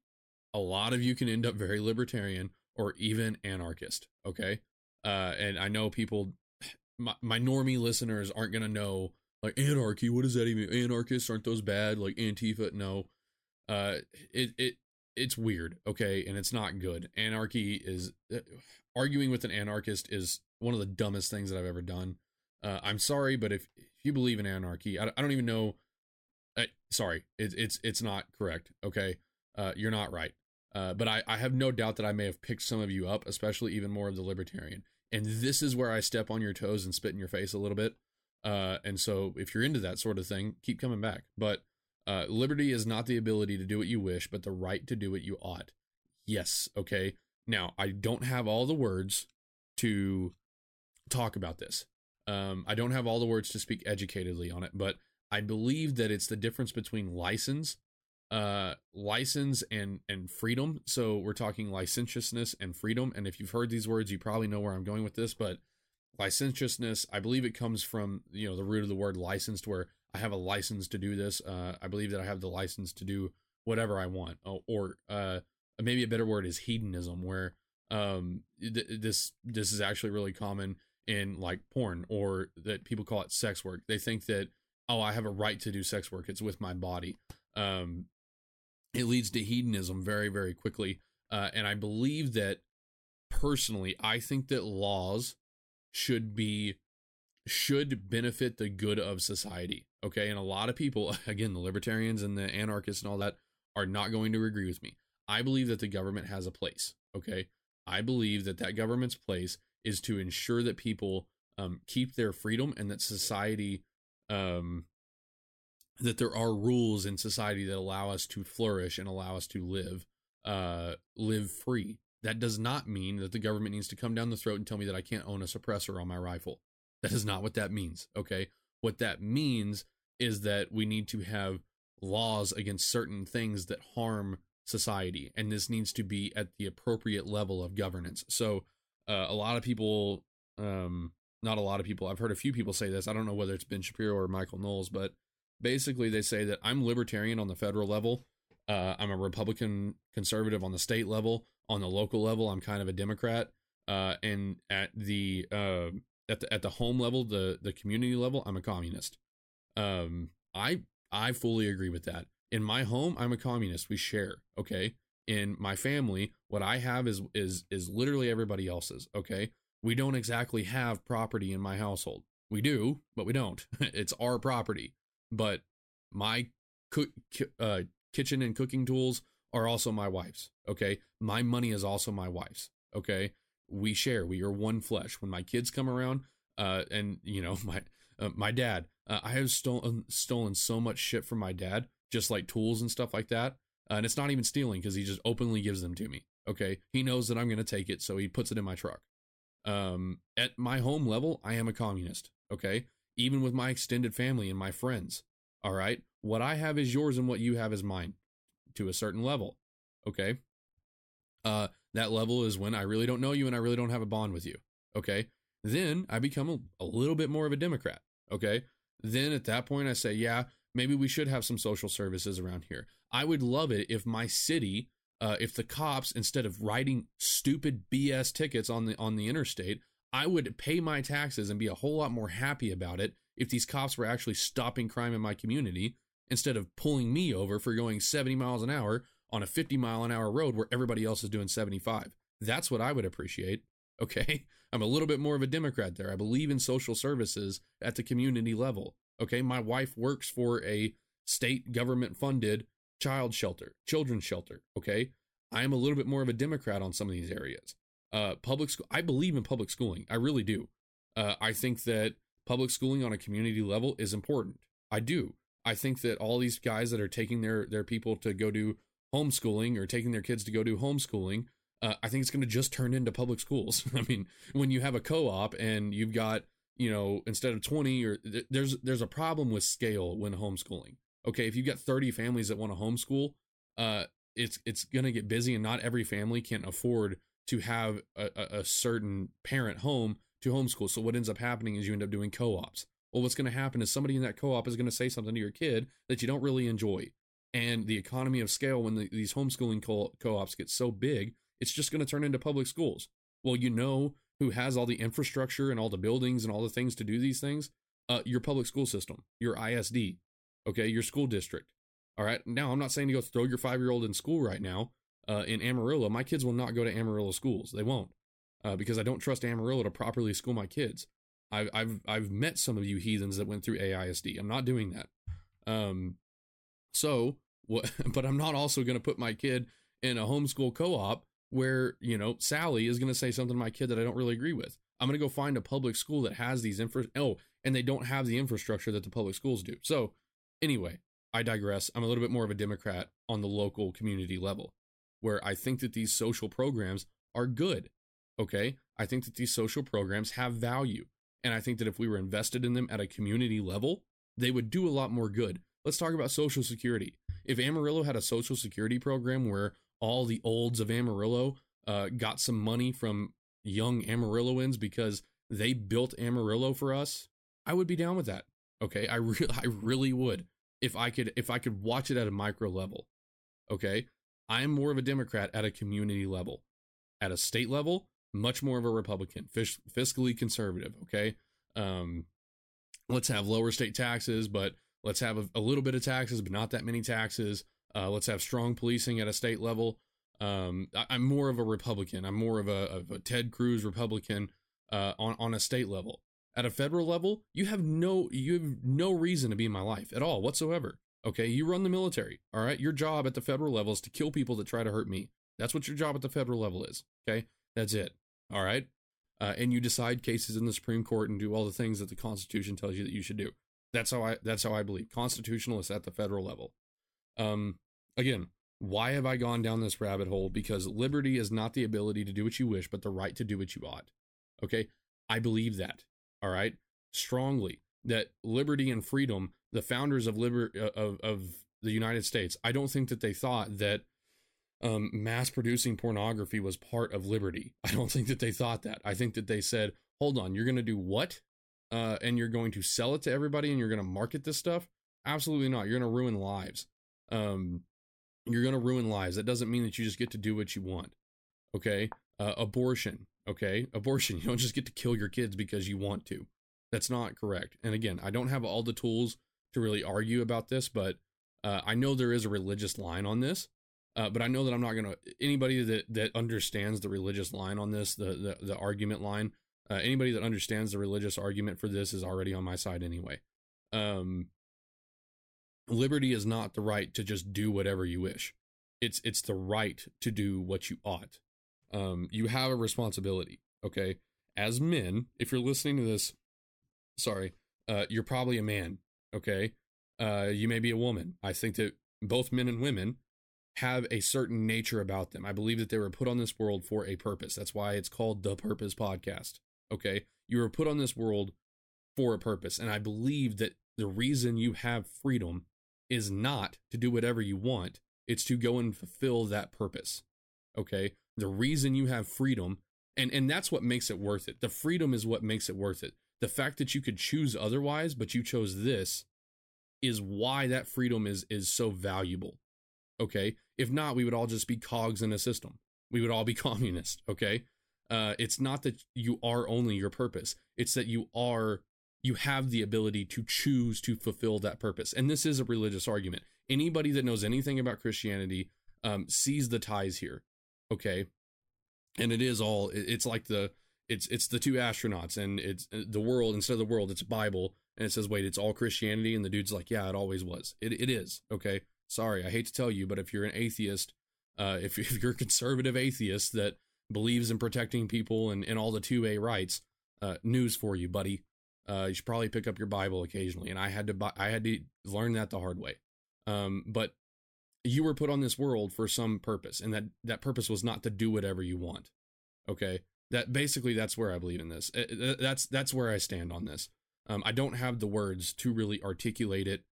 A: a lot of you can end up very libertarian or even anarchist. Okay. Uh, and I know people, my, my normie listeners aren't going to know like anarchy. What does that even Anarchists aren't those bad? Like Antifa. No. Uh, it, it, it's weird. Okay. And it's not good. Anarchy is uh, arguing with an anarchist is one of the dumbest things that I've ever done. Uh, I'm sorry, but if, if you believe in anarchy, I, I don't even know. Sorry, it, it's it's not correct. Okay, uh, you're not right. Uh, but I, I have no doubt that I may have picked some of you up, especially even more of the libertarian. And this is where I step on your toes and spit in your face a little bit. Uh, and so if you're into that sort of thing, keep coming back. But uh, liberty is not the ability to do what you wish, but the right to do what you ought. Yes, okay. Now, I don't have all the words to talk about this. Um, I don't have all the words to speak educatedly on it, but I believe that it's the difference between license, uh, license and and freedom. So we're talking licentiousness and freedom. And if you've heard these words, you probably know where I'm going with this. But licentiousness, I believe it comes from you know the root of the word licensed, where I have a license to do this. Uh, I believe that I have the license to do whatever I want, or, or uh, maybe a better word is hedonism, where um th- this this is actually really common in like porn or that people call it sex work. They think that oh, I have a right to do sex work. It's with my body. Um, it leads to hedonism very very quickly, uh, and I believe that personally, I think that laws should be should benefit the good of society. Okay, and a lot of people, again, the libertarians and the anarchists and all that, are not going to agree with me. I believe that the government has a place. Okay, I believe that that government's place is to ensure that people um, keep their freedom and that society, um, that there are rules in society that allow us to flourish and allow us to live, uh, live free. That does not mean that the government needs to come down the throat and tell me that I can't own a suppressor on my rifle. That is not what that means. Okay. What that means is that we need to have laws against certain things that harm society and this needs to be at the appropriate level of governance so uh, a lot of people um not a lot of people i've heard a few people say this i don't know whether it's ben shapiro or michael knowles but basically they say that i'm libertarian on the federal level. Uh, i'm a republican conservative on the state level. On the local level i'm kind of a democrat. Uh, and at the uh, at the at the home level the the community level i'm a communist. Um i i fully agree with that. In my home i'm a communist. We share okay? In my family what i have is is is literally everybody else's okay? We don't exactly have property in my household. We do but we don't. It's our property but my cook uh, kitchen and cooking tools are also my wife's okay my money is also my wife's okay we share we are one flesh when my kids come around uh and you know my uh, my dad uh, i have stolen stolen so much shit from my dad just like tools and stuff like that. Uh, and it's not even stealing because he just openly gives them to me. Okay. He knows that I'm going to take it, so he puts it in my truck. Um, at my home level, I am a communist. Okay. Even with my extended family and my friends. All right. What I have is yours and what you have is mine to a certain level. Okay. Uh, that level is when I really don't know you and I really don't have a bond with you. Okay. Then I become a, a little bit more of a Democrat. Okay. Then at that point, I say, yeah, maybe we should have some social services around here. I would love it if my city, uh, if the cops, instead of writing stupid BS tickets on the on the interstate, I would pay my taxes and be a whole lot more happy about it if these cops were actually stopping crime in my community instead of pulling me over for going 70 miles an hour on a 50 mile an hour road where everybody else is doing 75. That's what I would appreciate. Okay. I'm a little bit more of a Democrat there. I believe in social services at the community level. Okay, my wife works for a state government funded child shelter, children's shelter. Okay, I am a little bit more of a Democrat on some of these areas. Uh, public school, I believe in public schooling. I really do. Uh, I think that public schooling on a community level is important. I do. I think that all these guys that are taking their their people to go do homeschooling or taking their kids to go do homeschooling, uh, I think it's going to just turn into public schools. I mean, when you have a co-op and you've got you know, instead of 20 or there's there's a problem with scale when homeschooling. Okay, if you've got 30 families that want to homeschool, uh it's it's going to get busy and not every family can afford to have a, a, certain parent home to homeschool. So what ends up happening is you end up doing co-ops. Well, what's going to happen is somebody in that co-op is going to say something to your kid that you don't really enjoy. And the economy of scale, when the, these homeschooling co- co-ops get so big, it's just going to turn into public schools. Well, you know who has all the infrastructure and all the buildings and all the things to do these things? Uh, your public school system, your ISD, okay, your school district. All right. Now, I'm not saying to go throw your five year old in school right now uh, in Amarillo. My kids will not go to Amarillo schools. They won't uh, because I don't trust Amarillo to properly school my kids. I've I've I've met some of you heathens that went through AISD. I'm not doing that. Um, so what? But I'm not also going to put my kid in a homeschool co-op where you know Sally is going to say something to my kid that I don't really agree with. I'm going to go find a public school that has these infra. Oh, and they don't have the infrastructure that the public schools do. So anyway, I digress. I'm a little bit more of a Democrat on the local community level, where I think that these social programs are good. Okay. I think that these social programs have value. And I think that if we were invested in them at a community level, they would do a lot more good. Let's talk about Social Security. If Amarillo had a Social Security program where all the olds of Amarillo uh, got some money from young Amarilloans because they built Amarillo for us, I would be down with that. Okay, I really, I really would if I could, if I could watch it at a micro level. Okay, I am more of a Democrat at a community level. At a state level, much more of a Republican, fis- fiscally conservative. Okay, um, let's have lower state taxes, but let's have a, a, little bit of taxes, but not that many taxes. Uh, let's have strong policing at a state level. Um, I, am more of a Republican. I'm more of a, of a Ted Cruz Republican uh, on on a state level. At a federal level, you have no you have no reason to be in my life at all whatsoever. Okay, you run the military. All right, your job at the federal level is to kill people that try to hurt me. That's what your job at the federal level is. Okay, that's it. All right, uh, and you decide cases in the Supreme Court and do all the things that the Constitution tells you that you should do. That's how I that's how I believe. Constitutionalists at the federal level. Um, again, why have I gone down this rabbit hole? Because liberty is not the ability to do what you wish, but the right to do what you ought. Okay? I believe that. All right? Strongly that liberty and freedom, the founders of liber- uh, of of the United States, I don't think that they thought that um, mass producing pornography was part of liberty. I don't think that they thought that. I think that they said, "Hold on, you're going to do what? Uh, and you're going to sell it to everybody, and you're going to market this stuff? Absolutely not. You're going to ruin lives. Um, you're going to ruin lives. That doesn't mean that you just get to do what you want. Okay. Uh, abortion. Okay. Abortion. You don't just get to kill your kids because you want to. That's not correct. And again, I don't have all the tools to really argue about this, but uh, I know there is a religious line on this. Uh, but I know that I'm not going to anybody that that understands the religious line on this, the the, the argument line. Uh, anybody that understands the religious argument for this is already on my side anyway. Um, liberty is not the right to just do whatever you wish. It's it's the right to do what you ought. Um, you have a responsibility. Okay, as men, if you're listening to this, sorry, uh, you're probably a man. Okay, uh, you may be a woman. I think that both men and women have a certain nature about them. I believe that they were put on this world for a purpose. That's why it's called the Purpose Podcast. Okay, you were put on this world for a purpose, and I believe that the reason you have freedom is not to do whatever you want, it's to go and fulfill that purpose. Okay? The reason you have freedom and and that's what makes it worth it. The freedom is what makes it worth it. The fact that you could choose otherwise but you chose this is why that freedom is is so valuable. Okay? If not, we would all just be cogs in a system. We would all be communist, okay? Uh, it's not that you are only your purpose. It's that you are you have the ability to choose to fulfill that purpose. And this is a religious argument. Anybody that knows anything about Christianity um, sees the ties here. Okay. And it is all, it's like the, it's, it's the two astronauts and it's uh, the world instead of the world, it's Bible. And it says, wait, it's all Christianity. And the dude's like, yeah, it always was. It, it is. Okay. Sorry. I hate to tell you, but if you're an atheist, uh, if, if you're a conservative atheist that believes in protecting people and, and all the 2A rights, uh, news for you, buddy uh, you should probably pick up your Bible occasionally. And I had to buy, I had to learn that the hard way. Um, but you were put on this world for some purpose, and that that purpose was not to do whatever you want. Okay, that basically that's where I believe in this. Uh, that's that's where I stand on this. Um, I don't have the words to really articulate it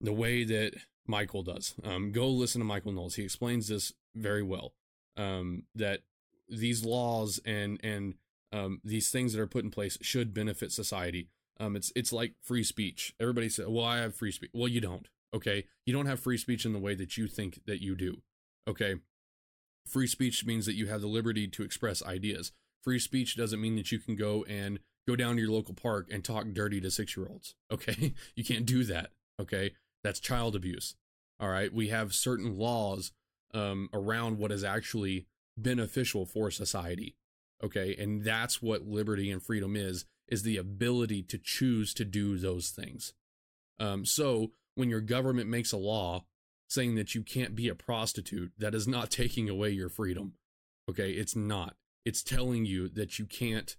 A: the way that Michael does. Um, go listen to Michael Knowles. He explains this very well. Um, that these laws and and um, these things that are put in place should benefit society. Um, it's it's like free speech. Everybody says, "Well, I have free speech." Well, you don't. Okay, you don't have free speech in the way that you think that you do. Okay, free speech means that you have the liberty to express ideas. Free speech doesn't mean that you can go and go down to your local park and talk dirty to six year olds. Okay, you can't do that. Okay, that's child abuse. All right, we have certain laws um, around what is actually beneficial for society. Okay. And that's what liberty and freedom is. is the ability to choose to do those things. Um, so when your government makes a law saying that you can't be a prostitute, that is not taking away your freedom. Okay, it's not. It's telling you that you can't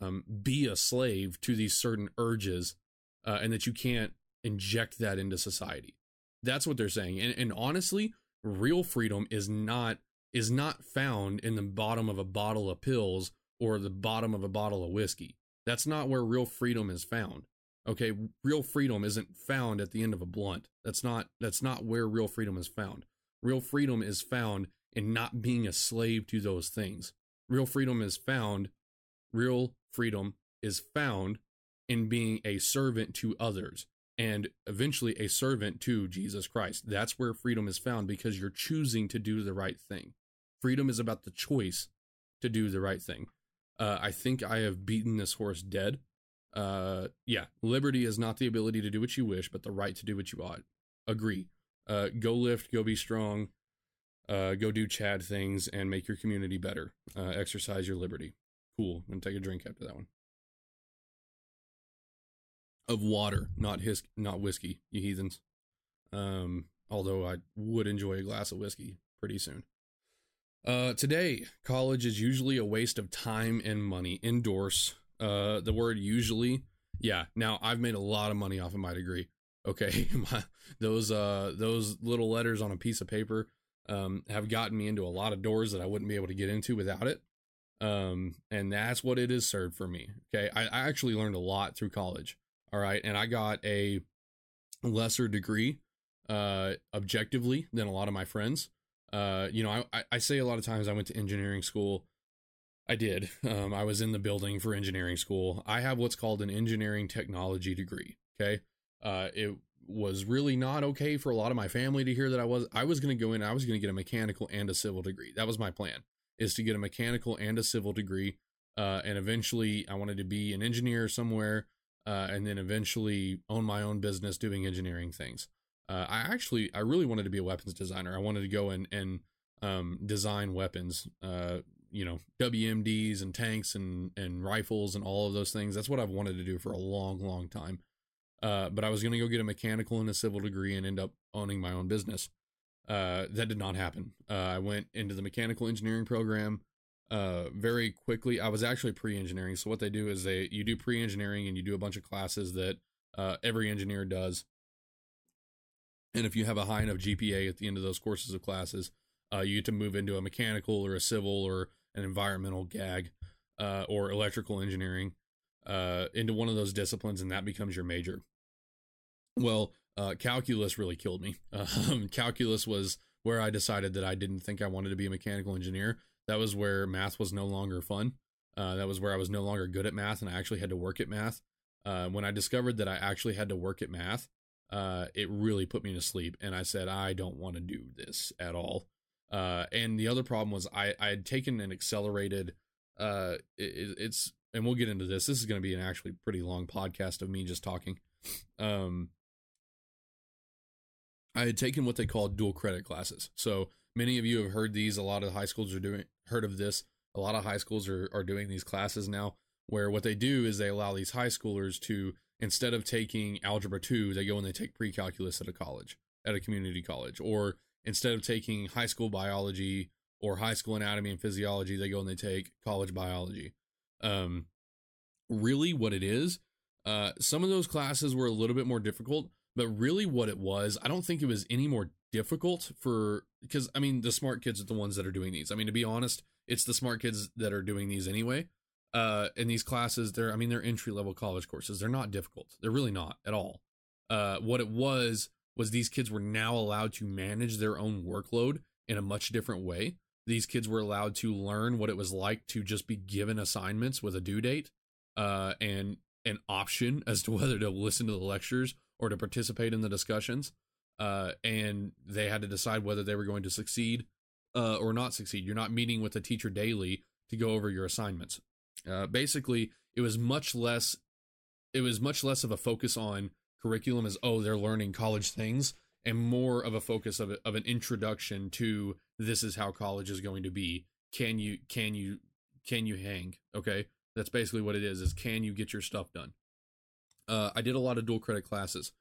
A: um, be a slave to these certain urges uh, and that you can't inject that into society. That's what they're saying. And, and honestly, real freedom is not is not found in the bottom of a bottle of pills or the bottom of a bottle of whiskey. That's not where real freedom is found. Okay, real freedom isn't found at the end of a blunt. That's not that's not where real freedom is found. Real freedom is found in not being a slave to those things. Real freedom is found real freedom is found in being a servant to others and eventually a servant to Jesus Christ. That's where freedom is found because you're choosing to do the right thing. Freedom is about the choice to do the right thing. Uh, I think I have beaten this horse dead. Uh, yeah, liberty is not the ability to do what you wish, but the right to do what you ought. Agree. Uh, go lift, go be strong, uh, go do Chad things, and make your community better. Uh, exercise your liberty. Cool. And take a drink after that one. Of water, not his, not whiskey, you heathens. Um, although I would enjoy a glass of whiskey pretty soon. Uh, today, college is usually a waste of time and money. Endorse uh, the word usually. Yeah. Now I've made a lot of money off of my degree. Okay, my, those uh those little letters on a piece of paper um have gotten me into a lot of doors that I wouldn't be able to get into without it. Um, and that's what it has served for me. Okay, I, I actually learned a lot through college. All right, and I got a lesser degree uh objectively than a lot of my friends uh, you know, I, I say a lot of times I went to engineering school. I did. Um, I was in the building for engineering school. I have what's called an engineering technology degree. Okay. Uh, it was really not okay for a lot of my family to hear that I was, I was going to go in, I was going to get a mechanical and a civil degree. That was my plan is to get a mechanical and a civil degree. Uh, and eventually I wanted to be an engineer somewhere. Uh, and then eventually own my own business doing engineering things. Uh, I actually, I really wanted to be a weapons designer. I wanted to go and and um, design weapons. You know, WMDs and tanks and and rifles and all of those things. That's what I've wanted to do for a long, long time. Uh, but I was going to go get a mechanical and a civil degree and end up owning my own business. Uh, that did not happen. Uh, I went into the mechanical engineering program uh, very quickly. I was actually pre-engineering. So what they do is they you do pre-engineering and you do a bunch of classes that uh, every engineer does. And if you have a high enough GPA at the end of those courses of classes, uh, you get to move into a mechanical or a civil or an environmental gag uh, or electrical engineering uh, into one of those disciplines, and that becomes your major. Well, uh, calculus really killed me. Um, calculus was where I decided that I didn't think I wanted to be a mechanical engineer. That was where math was no longer fun. Uh, that was where I was no longer good at math, and I actually had to work at math. Uh, when I discovered that I actually had to work at math, uh, it really put me to sleep. And I said, I don't want to do this at all. Uh, and the other problem was I, I had taken an accelerated, uh, it, it's, and we'll get into this. This is going to be an actually pretty long podcast of me just talking. Um, I had taken what they call dual credit classes. So many of you have heard these. A lot of high schools are doing, heard of this. A lot of high schools are, are doing these classes now where what they do is they allow these high schoolers to instead of taking algebra 2 they go and they take pre-calculus at a college at a community college or instead of taking high school biology or high school anatomy and physiology they go and they take college biology um really what it is uh some of those classes were a little bit more difficult but really what it was i don't think it was any more difficult for because i mean the smart kids are the ones that are doing these i mean to be honest it's the smart kids that are doing these anyway uh, in these classes, they're I mean they're entry level college courses. They're not difficult. They're really not at all. Uh, what it was was these kids were now allowed to manage their own workload in a much different way. These kids were allowed to learn what it was like to just be given assignments with a due date uh, and an option as to whether to listen to the lectures or to participate in the discussions. Uh, and they had to decide whether they were going to succeed uh, or not succeed. You're not meeting with the teacher daily to go over your assignments. Uh, basically, it was much less. It was much less of a focus on curriculum as oh they're learning college things, and more of a focus of a, of an introduction to this is how college is going to be. Can you can you can you hang? Okay, That's basically what it is. Is can you get your stuff done? Uh, I did a lot of dual credit classes.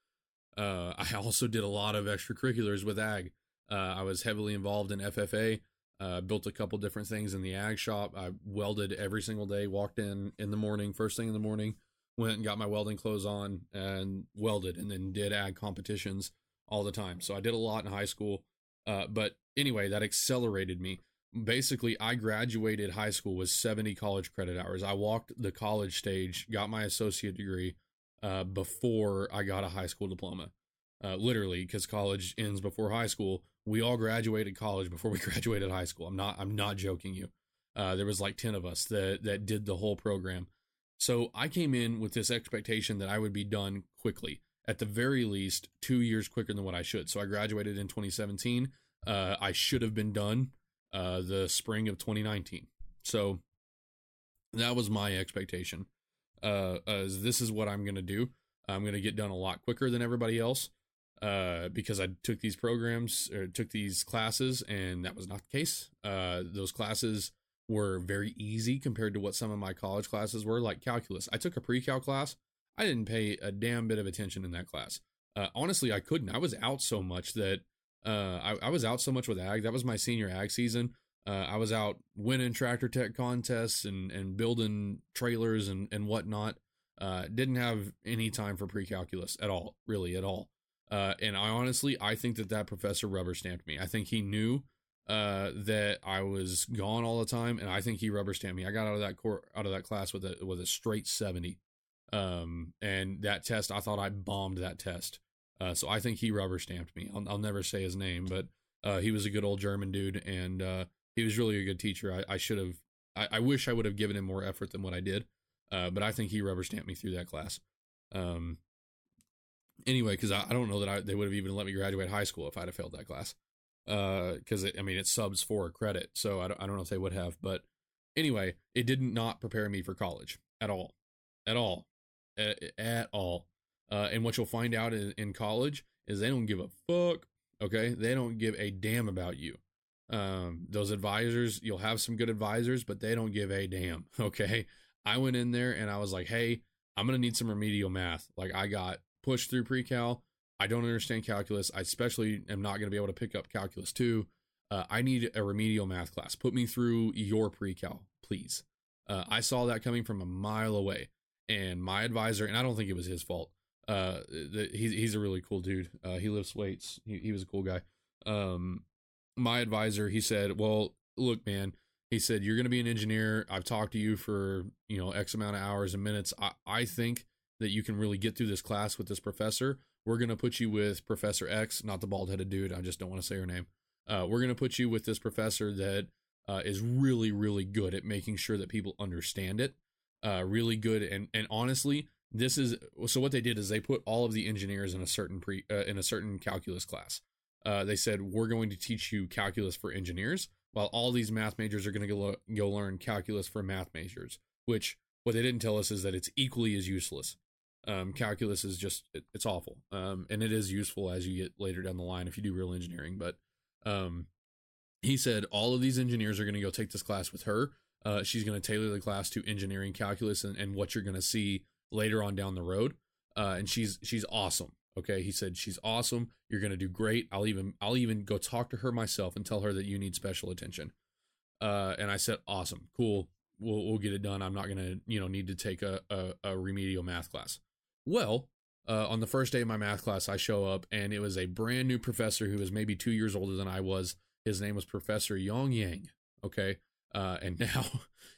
A: Uh, I also did a lot of extracurriculars with ag. Uh, I was heavily involved in FFA. Uh, built a couple different things in the ag shop. I welded every single day. Walked in in the morning, first thing in the morning, went and got my welding clothes on and welded, and then did ag competitions all the time. So I did a lot in high school. Uh, but anyway, that accelerated me. Basically, I graduated high school with 70 college credit hours. I walked the college stage, got my associate degree uh, before I got a high school diploma. Uh, literally, because college ends before high school. We all graduated college before we graduated high school. I'm not. I'm not joking you. Uh, there was like 10 of us that that did the whole program. So I came in with this expectation that I would be done quickly at the very least two years quicker than what I should. So I graduated in 2017. Uh, I should have been done uh, the spring of 2019. So that was my expectation. Uh, as this is what I'm going to do. I'm going to get done a lot quicker than everybody else uh, because I took these programs or took these classes, and that was not the case. Uh, those classes were very easy compared to what some of my college classes were, like calculus. I took a pre-cal class I didn't pay a damn bit of attention in that class. Uh, honestly, I couldn't. I was out so much that uh, I, I, was out so much with ag. That was my senior ag season. Uh, I was out winning tractor tech contests and, and building trailers and, and whatnot. Uh, didn't have any time for pre-calculus at all, really at all. Uh, and I honestly, I think that that professor rubber stamped me. I think he knew uh, that I was gone all the time, and I think he rubber stamped me. I got out of that court, out of that class with a with a straight seventy. Um, and that test, I thought I bombed that test. Uh, so I think he rubber stamped me. I'll, I'll never say his name, but uh, he was a good old German dude, and uh, he was really a good teacher. I, I should have, I, I, wish I would have given him more effort than what I did, uh, but I think he rubber stamped me through that class. Um, anyway, because I, I, don't know that they would have even let me graduate high school if I'd have failed that class. Because uh, I mean, it subs for a credit, so I don't, I don't know if they would have. But anyway, it did not prepare me for college at all, at all at, at all. Uh, and what you'll find out in, in, college is they don't give a fuck. Okay, they don't give a damn about you. Um, those advisors, you'll have some good advisors, but they don't give a damn. Okay, I went in there and I was like, hey, I'm gonna need some remedial math. Like I got pushed through pre-cal. I don't understand calculus. I especially am not gonna be able to pick up calculus two. Uh, I need a remedial math class. Put me through your pre-cal, please. Uh, I saw that coming from a mile away and my advisor, and I don't think it was his fault. Uh, the, he's he's a really cool dude. Uh, he lifts weights. He he was a cool guy. Um, my advisor, he said, "Well, look, man." He said, "You're going to be an engineer. I've talked to you for you know X amount of hours and minutes. I I think that you can really get through this class with this professor. We're going to put you with Professor X, not the bald headed dude. I just don't want to say her name. Uh, we're going to put you with this professor that uh, is really really good at making sure that people understand it." uh, really good. And and honestly, this is so what they did is they put all of the engineers in a certain pre uh, in a certain calculus class. Uh, they said we're going to teach you calculus for engineers, while all these math majors are going to go go learn calculus for math majors. Which what they didn't tell us is that it's equally as useless. Um, calculus is just it, it's awful, um, and it is useful as you get later down the line if you do real engineering. But um, he said all of these engineers are going to go take this class with her uh, she's going to tailor the class to engineering calculus and, and what you're going to see later on down the road. Uh, and she's she's awesome. Okay, he said she's awesome. You're going to do great. I'll even I'll even go talk to her myself and tell her that you need special attention. Uh, and I said, awesome, cool. We'll we'll get it done. I'm not going to you know need to take a, a, a remedial math class. Well, uh, on the first day of my math class, I show up and it was a brand new professor who was maybe two years older than I was. His name was Professor Yong Yang. Okay, uh, and now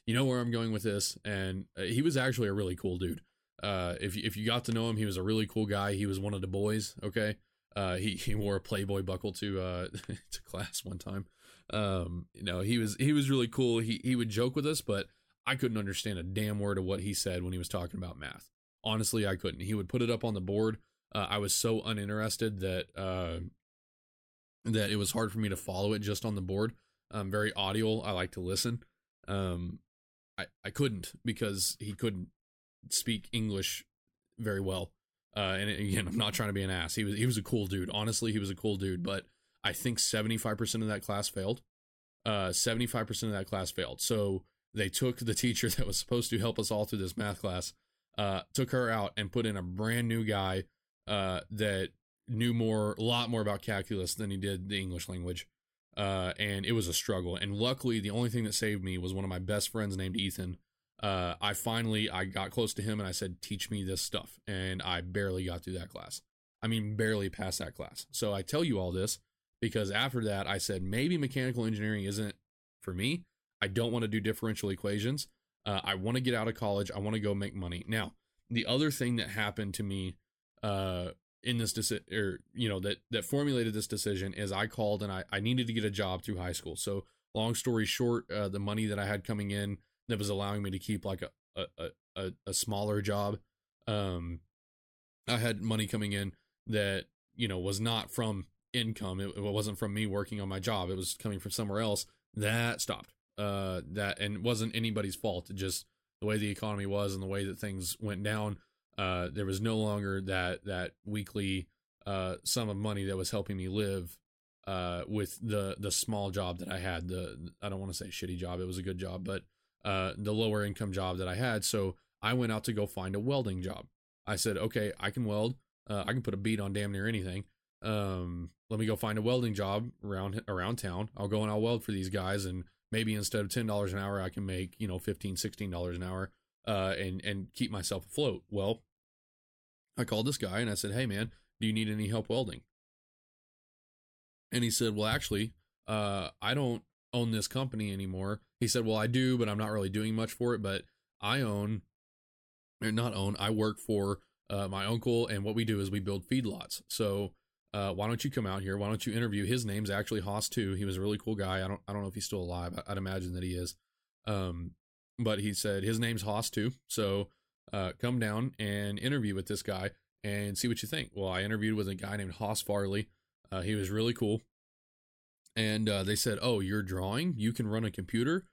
A: you know where I'm going with this. And uh, he was actually a really cool dude. Uh, if if you got to know him, he was a really cool guy. He was one of the boys. Okay. Uh, he, he wore a Playboy buckle to uh to class one time. Um, you know, he was he was really cool. He he would joke with us, but I couldn't understand a damn word of what he said when he was talking about math. Honestly, I couldn't. He would put it up on the board. Uh, I was so uninterested that uh, that it was hard for me to follow it just on the board. I'm very audio. I like to listen. Um, I I couldn't because he couldn't speak English very well. Uh, and again, I'm not trying to be an ass. He was he was a cool dude. Honestly, he was a cool dude. But I think 75% of that class failed. Uh, 75% of that class failed. So they took the teacher that was supposed to help us all through this math class, uh, took her out and put in a brand new guy uh, that knew more, a lot more about calculus than he did the English language. Uh, and it was a struggle. And luckily, the only thing that saved me was one of my best friends named Ethan. Uh, I finally I got close to him and I said, "Teach me this stuff," and I barely got through that class. I mean, barely passed that class. So I tell you all this because after that, I said maybe mechanical engineering isn't for me. I don't want to do differential equations. Uh, I want to get out of college. I want to go make money. Now, the other thing that happened to me uh, in this decision, or you know, that that formulated this decision is I called and I I needed to get a job through high school. So long story short, uh, the money that I had coming in that was allowing me to keep like a a a, a smaller job. Um, I had money coming in that you know was not from income. It, it wasn't from me working on my job. It was coming from somewhere else. That stopped. Uh, that and wasn't anybody's fault. Just the way the economy was and the way that things went down uh, there was no longer that that weekly uh, sum of money that was helping me live uh, with the the small job that I had. The I don't want to say shitty job; it was a good job, but uh, the lower income job that I had. So I went out to go find a welding job. I said, okay, I can weld. Uh, I can put a bead on damn near anything. Um, let me go find a welding job around around town. I'll go and I'll weld for these guys, and maybe instead of ten dollars an hour, I can make you know 15 dollars an hour uh, and and keep myself afloat. Well, I called this guy and I said, "Hey, man, do you need any help welding?" And he said, "Well, actually, uh, I don't own this company anymore." He said, "Well, I do, but I'm not really doing much for it. But I own, not own, I work for uh, my uncle, and what we do is we build feedlots. So." Uh, why don't you come out here? Why don't you interview? His name's actually Haas too. He was a really cool guy. I don't I don't know if he's still alive. I'd imagine that he is. Um, but he said his name's Haas too. So uh, come down and interview with this guy and see what you think. Well, I interviewed with a guy named Haas Farley. Uh, he was really cool. And uh, they said, Oh, you're drawing? You can run a computer?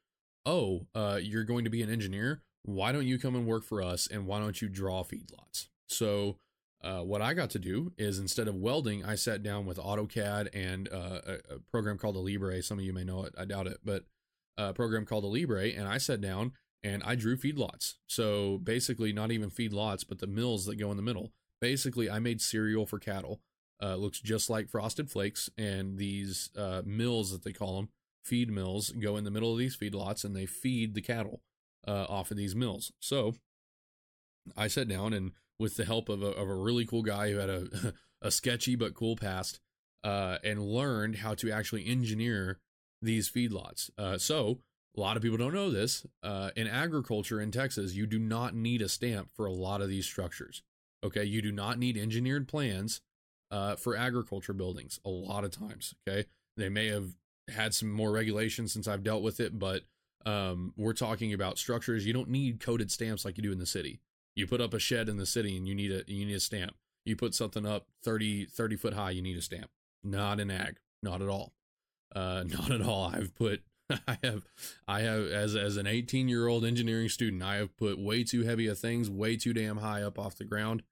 A: Oh, uh, you're going to be an engineer? Why don't you come and work for us? And why don't you draw feedlots? So, uh, what I got to do is instead of welding, I sat down with AutoCAD and uh, a, a, program called Libre. Some of you may know it, I doubt it, but a program called Libre, and I sat down and I drew feedlots. So basically, not even feedlots, but the mills that go in the middle. Basically, I made cereal for cattle. Uh, looks just like Frosted Flakes, and these uh, mills that they call them, feed mills, go in the middle of these feedlots, and they feed the cattle uh, off of these mills. So I sat down and, with the help of a, of a really cool guy who had a a sketchy but cool past, uh, and learned how to actually engineer these feedlots. Uh, so a lot of people don't know this. Uh, in agriculture in Texas, you do not need a stamp for a lot of these structures. Okay, you do not need engineered plans uh, for agriculture buildings. A lot of times, okay, they may have had some more regulations since I've dealt with it, but um, we're talking about structures. You don't need coded stamps like you do in the city. You put up a shed in the city and you need a you need a stamp. You put something up 30, 30 foot high, you need a stamp. Not an ag, not at all. Uh, not at all. I've put I have, I have, as as an 18 year old engineering student, I have put way too heavy of things way too damn high up off the ground,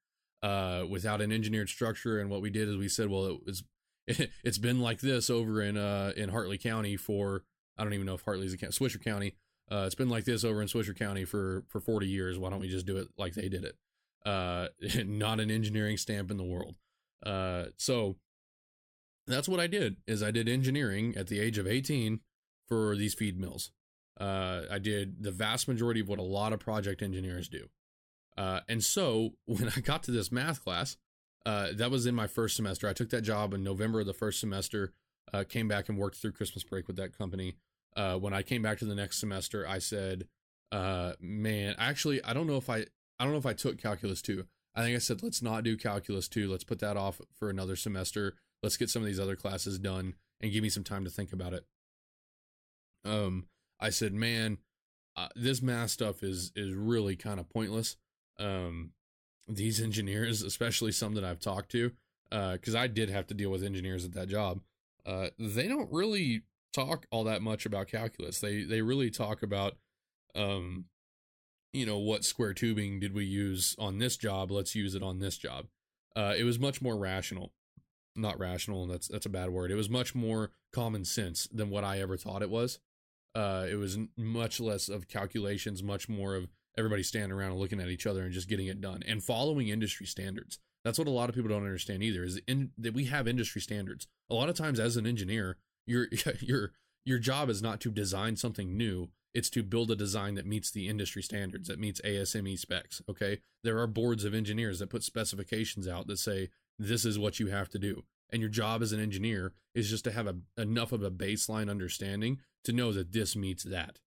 A: uh, without an engineered structure. And what we did is we said, well, it was, it, has been like this over in uh in Hartley County for I don't even know if Hartley's a county, Swisher County. Uh, it's been like this over in Swisher County for for 40 years. Why don't we just do it like they did it? Uh, not an engineering stamp in the world. Uh, so that's what I did. Is I did engineering at the age of 18 for these feed mills. Uh, I did the vast majority of what a lot of project engineers do. Uh, and so when I got to this math class, uh, that was in my first semester. I took that job in November of the first semester, came back and worked through Christmas break with that company. Uh, when I came back to the next semester, I said, uh, man, actually, I don't know if I, I don't know if I took calculus two. I think I said, let's not do calculus two. Let's put that off for another semester. Let's get some of these other classes done and give me some time to think about it um, I said, man, uh, this math stuff is is really kind of pointless. Um, these engineers, especially some that I've talked to, because uh, I did have to deal with engineers at that job. Uh, they don't really talk all that much about calculus. They they really talk about, um, you know, what square tubing did we use on this job? Let's use it on this job. Uh, it was much more rational, not rational. That's that's a bad word. It was much more common sense than what I ever thought it was. Uh, it was much less of calculations, much more of everybody standing around and looking at each other and just getting it done and following industry standards. That's what a lot of people don't understand either. Is in, that we have industry standards. A lot of times, as an engineer, your your your job is not to design something new. It's to build a design that meets the industry standards, that meets ASME specs. Okay, there are boards of engineers that put specifications out that say this is what you have to do, and your job as an engineer is just to have a, enough of a baseline understanding to know that this meets that.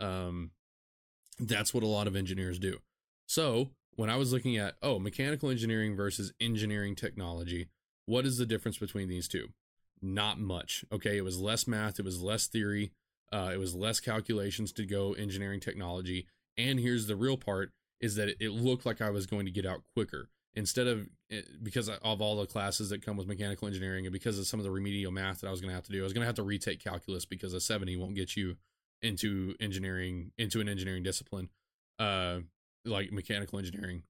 A: Um, that's what a lot of engineers do. So when I was looking at, oh, mechanical engineering versus engineering technology, what is the difference between these two? Not much. Okay. It was less math, it was less theory, uh, it was less calculations to go engineering technology. And here's the real part is that it looked like I was going to get out quicker instead of eh, because of all the classes that come with mechanical engineering and because of some of the remedial math that I was going to have to do, I was going to have to retake calculus because a 70 won't get you into engineering into an engineering discipline uh like mechanical engineering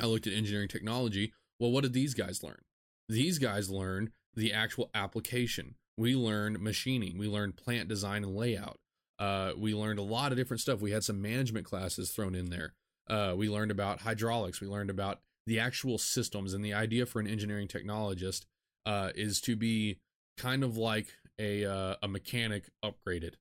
A: i looked at engineering technology well what did these guys learn these guys learned the actual application we learned machining we learned plant design and layout uh, we learned a lot of different stuff we had some management classes thrown in there uh, we learned about hydraulics we learned about the actual systems and the idea for an engineering technologist uh, is to be kind of like a, uh, a mechanic upgraded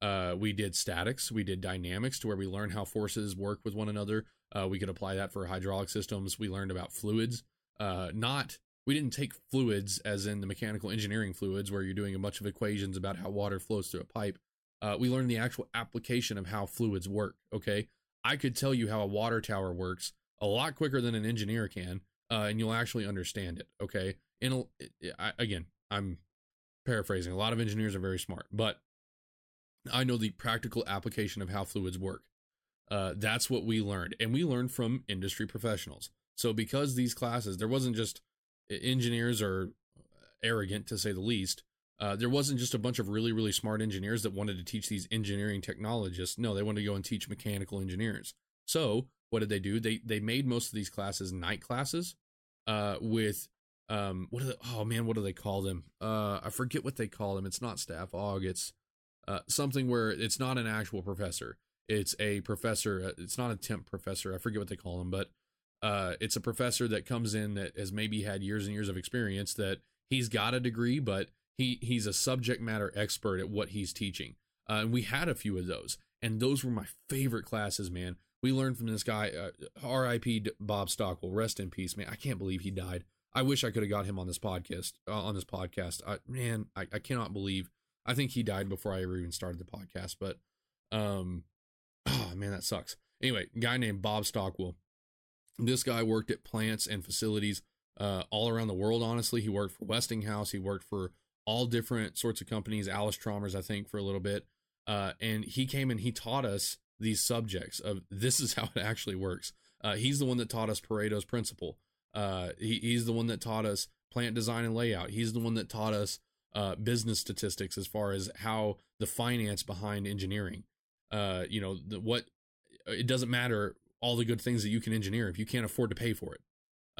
A: uh, we did statics, we did dynamics to where we learned how forces work with one another. Uh, we could apply that for hydraulic systems. We learned about fluids. Not we didn't take fluids as in the mechanical engineering fluids where you're doing a bunch of equations about how water flows through a pipe. Uh, we learned the actual application of how fluids work. Okay, I could tell you how a water tower works a lot quicker than an engineer can, uh, and you'll actually understand it. Okay, and again, I'm paraphrasing. A lot of engineers are very smart, but I know the practical application of how fluids work. Uh, that's what we learned, and we learned from industry professionals. So, because these classes, there wasn't just engineers are arrogant to say the least. Uh, there wasn't just a bunch of really, really smart engineers that wanted to teach these engineering technologists. No, they wanted to go and teach mechanical engineers. So, what did they do? They they made most of these classes night classes uh, with um what are the, oh man what do they call them uh i forget what they call them it's not staff aug it's uh, something where it's not an actual professor. It's a professor. Uh, it's not a temp professor. I forget what they call him, but uh, it's a professor that comes in that has maybe had years and years of experience. That he's got a degree, but he he's a subject matter expert at what he's teaching. Uh, and we had a few of those, and those were my favorite classes. Man, we learned from this guy. Uh, R.I.P. Bob Stockwell. Rest in peace, man. I can't believe he died. I wish I could have got him on this podcast. Uh, on this podcast, I, man, I, I cannot believe I think he died before I ever even started the podcast, but um oh man, that sucks. Anyway, guy named Bob Stockwell. This guy worked at plants and facilities uh, all around the world, honestly. He worked for Westinghouse, he worked for all different sorts of companies, Allis-Chalmers, I think, for a little bit. Uh, and he came and he taught us these subjects of this is how it actually works. Uh, he's the one that taught us Pareto's principle. Uh, he, he's the one that taught us plant design and layout. He's the one that taught us uh, business statistics as far as how the finance behind engineering. Uh, you know, the, what it doesn't matter all the good things that you can engineer if you can't afford to pay for it.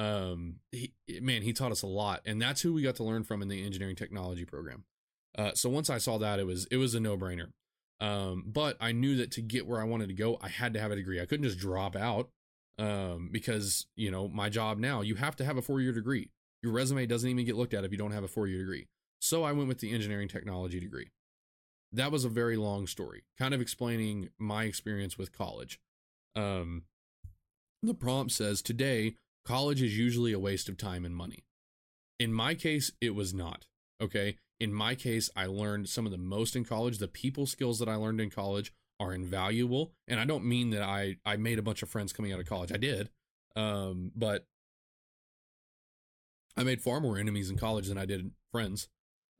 A: Um, he, man, he taught us a lot, and that's who we got to learn from in the engineering technology program. Uh, so once I saw that, it was it was a no brainer. Um, but I knew that to get where I wanted to go, I had to have a degree. I couldn't just drop out um, because you know my job now. You have to have a four year degree. Your resume doesn't even get looked at if you don't have a four year degree. So I went with the engineering technology degree. That was a very long story, kind of explaining my experience with college. Um, the prompt says today, college is usually a waste of time and money. In my case, it was not. Okay. In my case, I learned some of the most in college. The people skills that I learned in college are invaluable. And I don't mean that I, I made a bunch of friends coming out of college. I did. Um, but I made far more enemies in college than I did friends.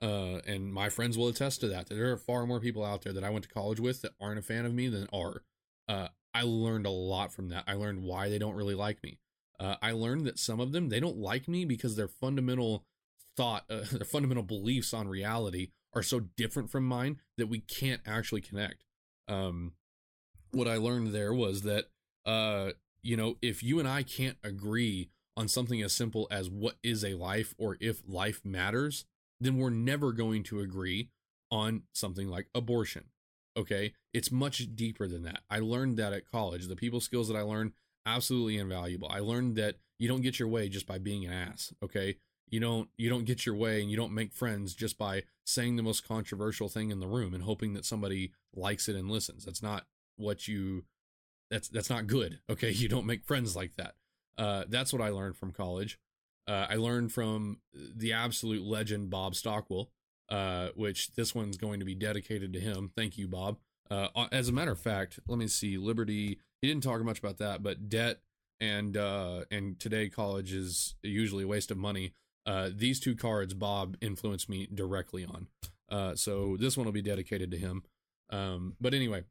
A: Uh, and my friends will attest to that. There are far more people out there that I went to college with that aren't a fan of me than are. Uh, I learned a lot from that. I learned why they don't really like me. Uh, I learned that some of them they don't like me because their fundamental thought, uh, their fundamental beliefs on reality are so different from mine that we can't actually connect. Um, what I learned there was that, uh, you know, if you and I can't agree on something as simple as what is a life or if life matters, then we're never going to agree on something like abortion. Okay. It's much deeper than that. I learned that at college. The people skills that I learned, absolutely invaluable. I learned that you don't get your way just by being an ass. Okay. You don't you don't get your way and you don't make friends just by saying the most controversial thing in the room and hoping that somebody likes it and listens. That's not what you that's that's not good. Okay. You don't make friends like that. Uh, that's what I learned from college. Uh, I learned from the absolute legend Bob Stockwell, uh, which this one's going to be dedicated to him. Thank you, Bob. Uh, as a matter of fact, let me see. Liberty. He didn't talk much about that, but debt and uh, and today college is usually a waste of money. Uh, these two cards, Bob influenced me directly on. Uh, so this one will be dedicated to him. Um, but anyway,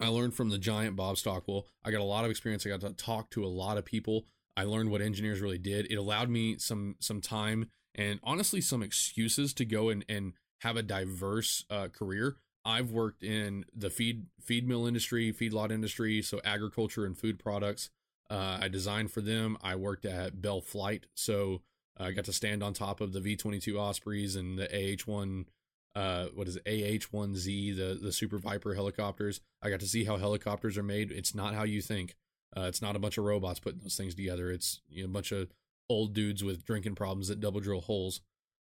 A: I learned from the giant Bob Stockwell. I got a lot of experience. I got to talk to a lot of people. I learned what engineers really did. It allowed me some some time and honestly some excuses to go and, and have a diverse uh, career. I've worked in the feed feed mill industry, feedlot industry, so agriculture and food products. Uh, I designed for them. I worked at Bell Flight, so I got to stand on top of the V-22 Ospreys and the AH-1 uh, what is it, AH-1Z, the the Super Viper helicopters. I got to see how helicopters are made. It's not how you think. Uh, it's not a bunch of robots putting those things together. It's you know, a bunch of old dudes with drinking problems that double drill holes.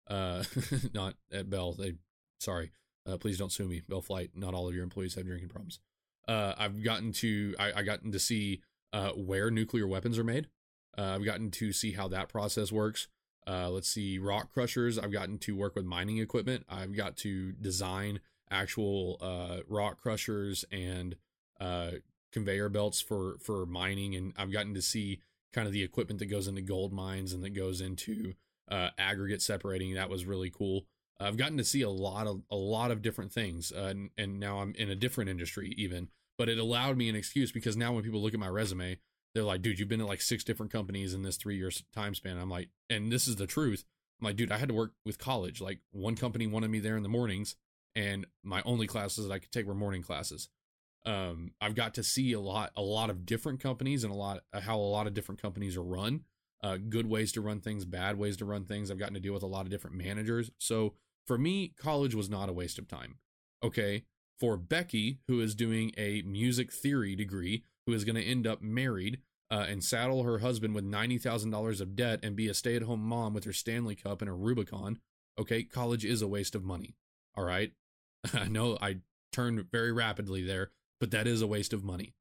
A: Uh, not at Bell. They sorry. Uh, please don't sue me. Bell Flight. Not all of your employees have drinking problems. Uh, I've gotten to I, I gotten to see uh, where nuclear weapons are made. Uh, I've gotten to see how that process works. Uh, let's see, rock crushers. I've gotten to work with mining equipment. I've got to design actual uh, rock crushers and uh, conveyor belts for for mining, and I've gotten to see kind of the equipment that goes into gold mines and that goes into uh, aggregate separating. That was really cool. I've gotten to see a lot of a lot of different things, uh, and, and now I'm in a different industry even. But it allowed me an excuse because now when people look at my resume, they're like, dude, you've been at like six different companies in this three years time span. I'm like, and this is the truth. I'm like, dude, I had to work with college. Like one company wanted me there in the mornings, and my only classes that I could take were morning classes. Um, I've got to see a lot, a lot of different companies and a lot uh, how a lot of different companies are run. Uh, good ways to run things, bad ways to run things. I've gotten to deal with a lot of different managers. So for me, college was not a waste of time. Okay. For Becky, who is doing a music theory degree, who is going to end up married uh, and saddle her husband with $90,000 of debt and be a stay at home mom with her Stanley Cup and her Rubicon, okay, college is a waste of money. All right. I know I turned very rapidly there, but that is a waste of money.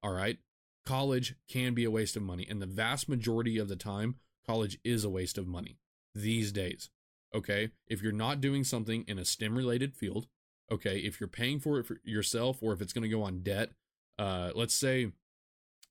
A: All right. College can be a waste of money. And the vast majority of the time, college is a waste of money these days. Okay. If you're not doing something in a STEM related field, okay, if you're paying for it for yourself or if it's going to go on debt, uh, let's say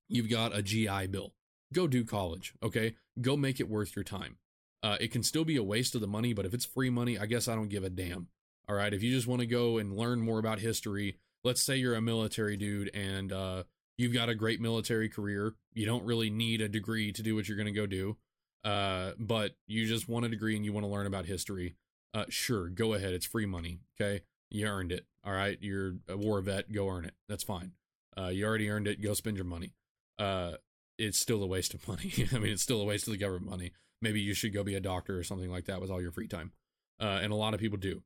A: you've got a GI Bill, go do college, okay? Go make it worth your time. Uh, it can still be a waste of the money, but if it's free money, I guess I don't give a damn. All right, if you just want to go and learn more about history, let's say you're a military dude and uh, you've got a great military career. You don't really need a degree to do what you're going to go do, uh, but you just want a degree and you want to learn about history. Uh, sure, go ahead. It's free money. Okay, you earned it. All right, you're a war vet. Go earn it. That's fine. Uh, you already earned it. Go spend your money. Uh, it's still a waste of money. I mean, it's still a waste of the government money. Maybe you should go be a doctor or something like that with all your free time. Uh, and a lot of people do.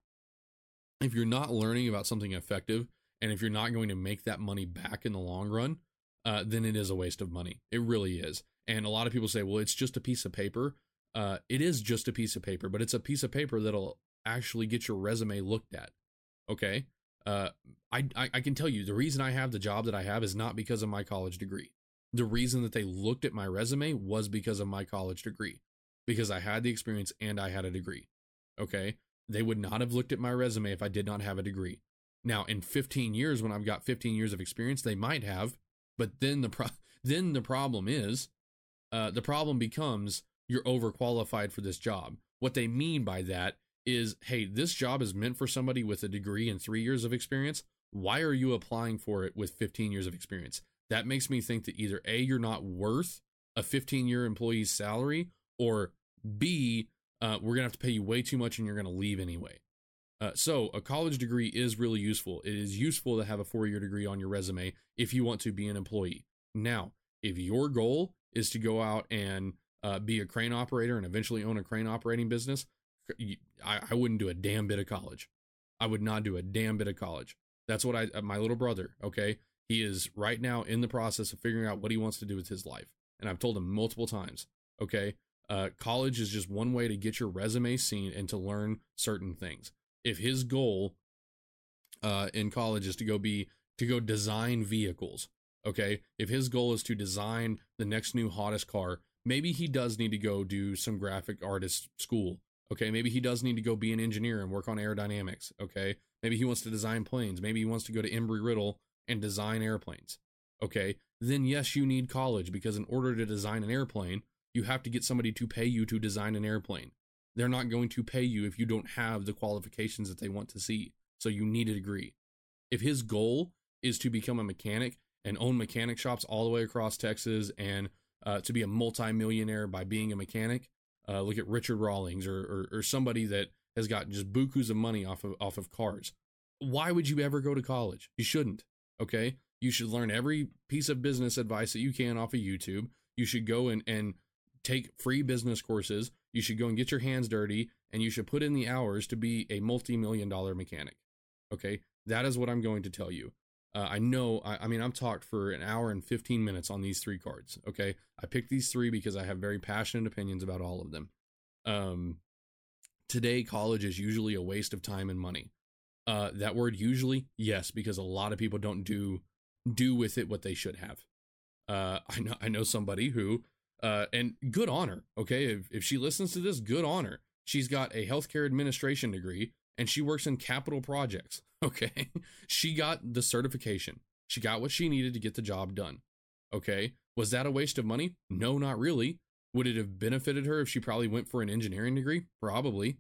A: If you're not learning about something effective, and if you're not going to make that money back in the long run, uh, then it is a waste of money. It really is. And a lot of people say, well, it's just a piece of paper. Uh, it is just a piece of paper, but it's a piece of paper that'll actually get your resume looked at. Okay uh, I, I, I can tell you the reason I have the job that I have is not because of my college degree. The reason that they looked at my resume was because of my college degree, because I had the experience and I had a degree. Okay, they would not have looked at my resume if I did not have a degree. Now, in 15 years, when I've got 15 years of experience, they might have, but then the pro- then the problem is, uh, the problem becomes you're overqualified for this job. What they mean by that is hey, this job is meant for somebody with a degree and three years of experience. Why are you applying for it with 15 years of experience? That makes me think that either A, you're not worth a 15 year employee's salary, or B, uh, we're to have to pay you way too much and you're to leave anyway. Uh, so, a college degree is really useful. It is useful to have a four year degree on your resume if you want to be an employee. Now, if your goal is to go out and uh, be a crane operator and eventually own a crane operating business, I, I wouldn't do a damn bit of college. I would not do a damn bit of college. That's what I, uh, my little brother, okay? He is right now in the process of figuring out what he wants to do with his life. And I've told him multiple times, okay? Uh, college is just one way to get your resume seen and to learn certain things. If his goal uh, in college is to go be to go design vehicles, okay? If his goal is to design the next new hottest car, maybe he does need to go do some graphic artist school. Okay, maybe he does need to go be an engineer and work on aerodynamics. Okay, maybe he wants to design planes. Maybe he wants to go to Embry Riddle and design airplanes. Okay, then yes, you need college because in order to design an airplane, you have to get somebody to pay you to design an airplane. They're not going to pay you if you don't have the qualifications that they want to see. So you need a degree. If his goal is to become a mechanic and own mechanic shops all the way across Texas and uh, to be a multimillionaire by being a mechanic, uh, look at Richard Rawlings or, or, or somebody that has got just bukus of money off of off of cars. Why would you ever go to college? You shouldn't. Okay, you should learn every piece of business advice that you can off of YouTube. You should go and and take free business courses. You should go and get your hands dirty, and you should put in the hours to be a multi-million dollar mechanic. Okay, that is what I'm going to tell you. Uh, I know, I, I, mean, I've talked for an hour and 15 minutes on these three cards. Okay. I picked these three because I have very passionate opinions about all of them. Um, today, college is usually a waste of time and money. Uh, that word usually, yes, because a lot of people don't do do with it what they should have. Uh, I know I know somebody who, uh, and good honor. Okay, if if she listens to this, good honor. She's got a healthcare administration degree and she works in capital projects. Okay. she got the certification. She got what she needed to get the job done. Okay. Was that a waste of money? No, not really. Would it have benefited her if she probably went for an engineering degree? Probably.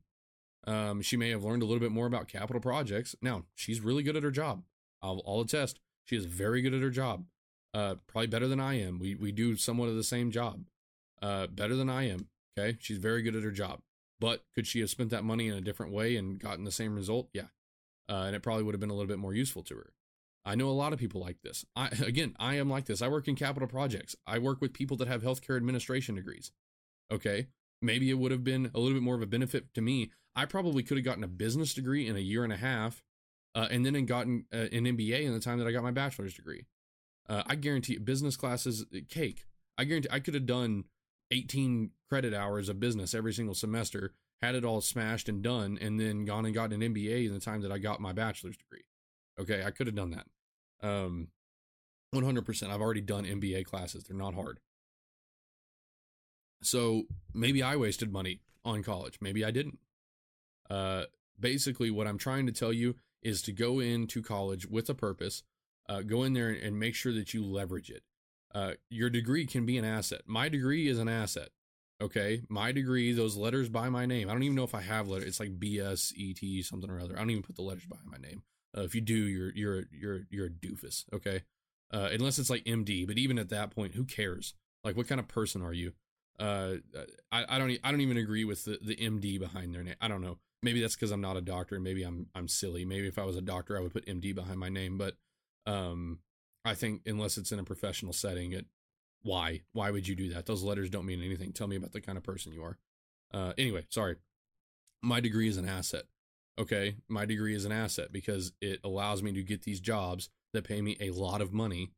A: Um, she may have learned a little bit more about capital projects. Now, she's really good at her job. I'll, I'll attest. She is very good at her job. Uh, probably better than I am. We we do somewhat of the same job. Uh, better than I am. Okay, she's very good at her job. But could she have spent that money in a different way and gotten the same result? Yeah. Uh, and it probably would have been a little bit more useful to her. I know a lot of people like this. I again, I am like this. I work in capital projects. I work with people that have healthcare administration degrees. Okay, maybe it would have been a little bit more of a benefit to me. I probably could have gotten a business degree in a year and a half, uh, and then gotten uh, an MBA in the time that I got my bachelor's degree. Uh, I guarantee business classes uh, cake. I guarantee I could have done 18 credit hours of business every single semester, had it all smashed and done, and then gone and got an MBA in the time that I got my bachelor's degree. Okay, I could have done that. Um, 100%. I've already done MBA classes, they're not hard. So maybe I wasted money on college. Maybe I didn't. Uh, basically, what I'm trying to tell you is to go into college with a purpose. Uh, go in there and make sure that you leverage it. Uh, your degree can be an asset. My degree is an asset. Okay, my degree, those letters by my name. I don't even know if I have letters. It's like BS, ET, something or other. I don't even put the letters behind my name. Uh, if you do, you're you're you're you're a doofus. Okay, uh, unless it's like MD. But even at that point, who cares? Like, what kind of person are you? Uh, I, I don't I don't even agree with the, the MD behind their name. I don't know. Maybe that's because I'm not a doctor. Maybe I'm I'm silly. Maybe if I was a doctor, I would put MD behind my name. But um, I think unless it's in a professional setting, it why why would you do that? Those letters don't mean anything. Tell me about the kind of person you are. Uh, anyway, sorry. My degree is an asset. Okay, my degree is an asset because it allows me to get these jobs that pay me a lot of money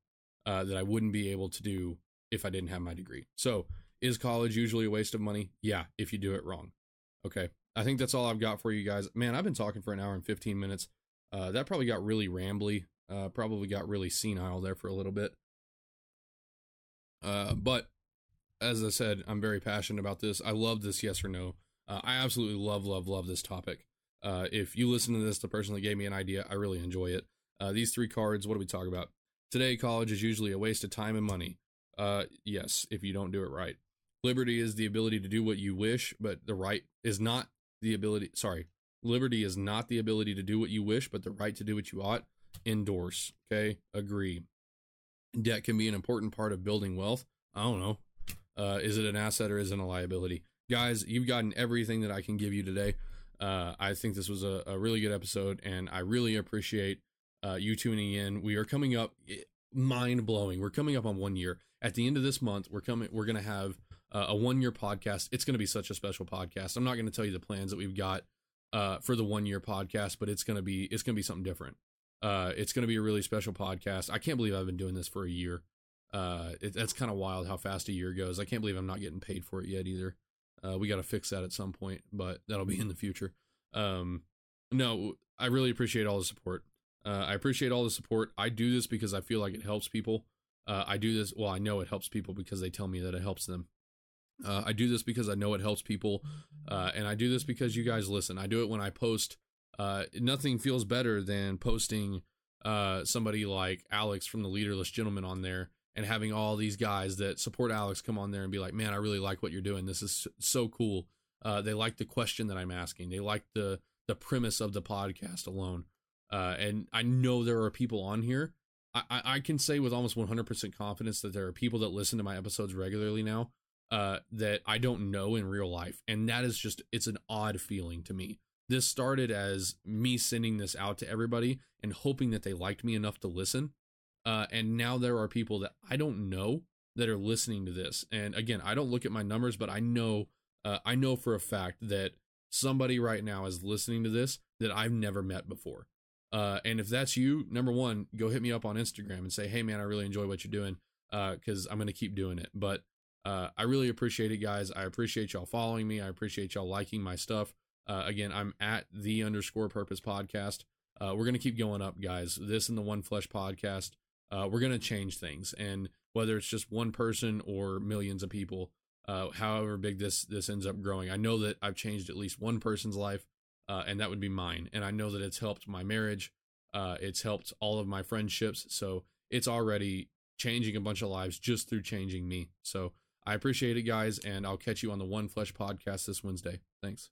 A: uh, that I wouldn't be able to do if I didn't have my degree. So, is college usually a waste of money? Yeah, if you do it wrong. Okay, I think that's all I've got for you guys. Man, I've been talking for an hour and 15 minutes. Uh, that probably got really rambly. Uh, probably got really senile there for a little bit. Uh, but as I said, I'm very passionate about this. I love this yes or no. Uh, I absolutely love, love, love this topic. Uh, if you listen to this, the person that gave me an idea, I really enjoy it. Uh, these three cards, what do we talk about? Today, college is usually a waste of time and money. Uh, yes, if you don't do it right. Liberty is the ability to do what you wish, but the right is not the ability. Sorry, liberty is not the ability to do what you wish, but the right to do what you ought endorse. Okay, agree. Debt can be an important part of building wealth. I don't know. Uh, is it an asset or is it a liability? Guys, you've gotten everything that I can give you today. Uh, I think this was a, a, really good episode, and I really appreciate uh, you tuning in. We are coming up, eh, mind blowing. We're coming up on one year. At the end of this month, we're coming. We're going to have uh, a one year podcast. It's going to be such a special podcast. I'm not going to tell you the plans that we've got uh, for the one year podcast, but it's going to be it's going to be something different. Uh, it's going to be a really special podcast. I can't believe I've been doing this for a year. Uh, it, that's kind of wild how fast a year goes. I can't believe I'm not getting paid for it yet either. Uh, we got to fix that at some point, but that'll be in the future. Um, no, I really appreciate all the support. Uh, I appreciate all the support. I do this because I feel like it helps people. Uh, I do this. Well, I know it helps people because they tell me that it helps them. Uh, I do this because I know it helps people, uh, and I do this because you guys listen. I do it when I post. Uh, nothing feels better than posting uh, somebody like Alex from the Leaderless Gentleman on there and having all these guys that support Alex come on there and be like, "Man, I really like what you're doing. This is so cool." Uh, they like the question that I'm asking. They like the the premise of the podcast alone. Uh, and I know there are people on here. I, I can say with almost 100% confidence that there are people that listen to my episodes regularly now uh, that I don't know in real life. And that is just, it's an odd feeling to me. This started as me sending this out to everybody and hoping that they liked me enough to listen. Uh, and now there are people that I don't know that are listening to this. And again, I don't look at my numbers, but I know, uh, I know for a fact that somebody right now is listening to this that I've never met before. Uh, and if that's you, number one, go hit me up on Instagram and say, hey, man, I really enjoy what you're doing because uh, I'm going to keep doing it. But uh, I really appreciate it, guys. I appreciate y'all following me. I appreciate y'all liking my stuff. Uh, again, I'm at the underscore purpose podcast. Uh, we're going to keep going up, guys. This and the One Flesh podcast. Uh, we're going to change things. And whether it's just one person or millions of people, uh, however big this this ends up growing. I know that I've changed at least one person's life, uh, and that would be mine. And I know that it's helped my marriage. Uh, it's helped all of my friendships. So it's already changing a bunch of lives just through changing me. So I appreciate it, guys, and I'll catch you on the One Flesh podcast this Wednesday. Thanks.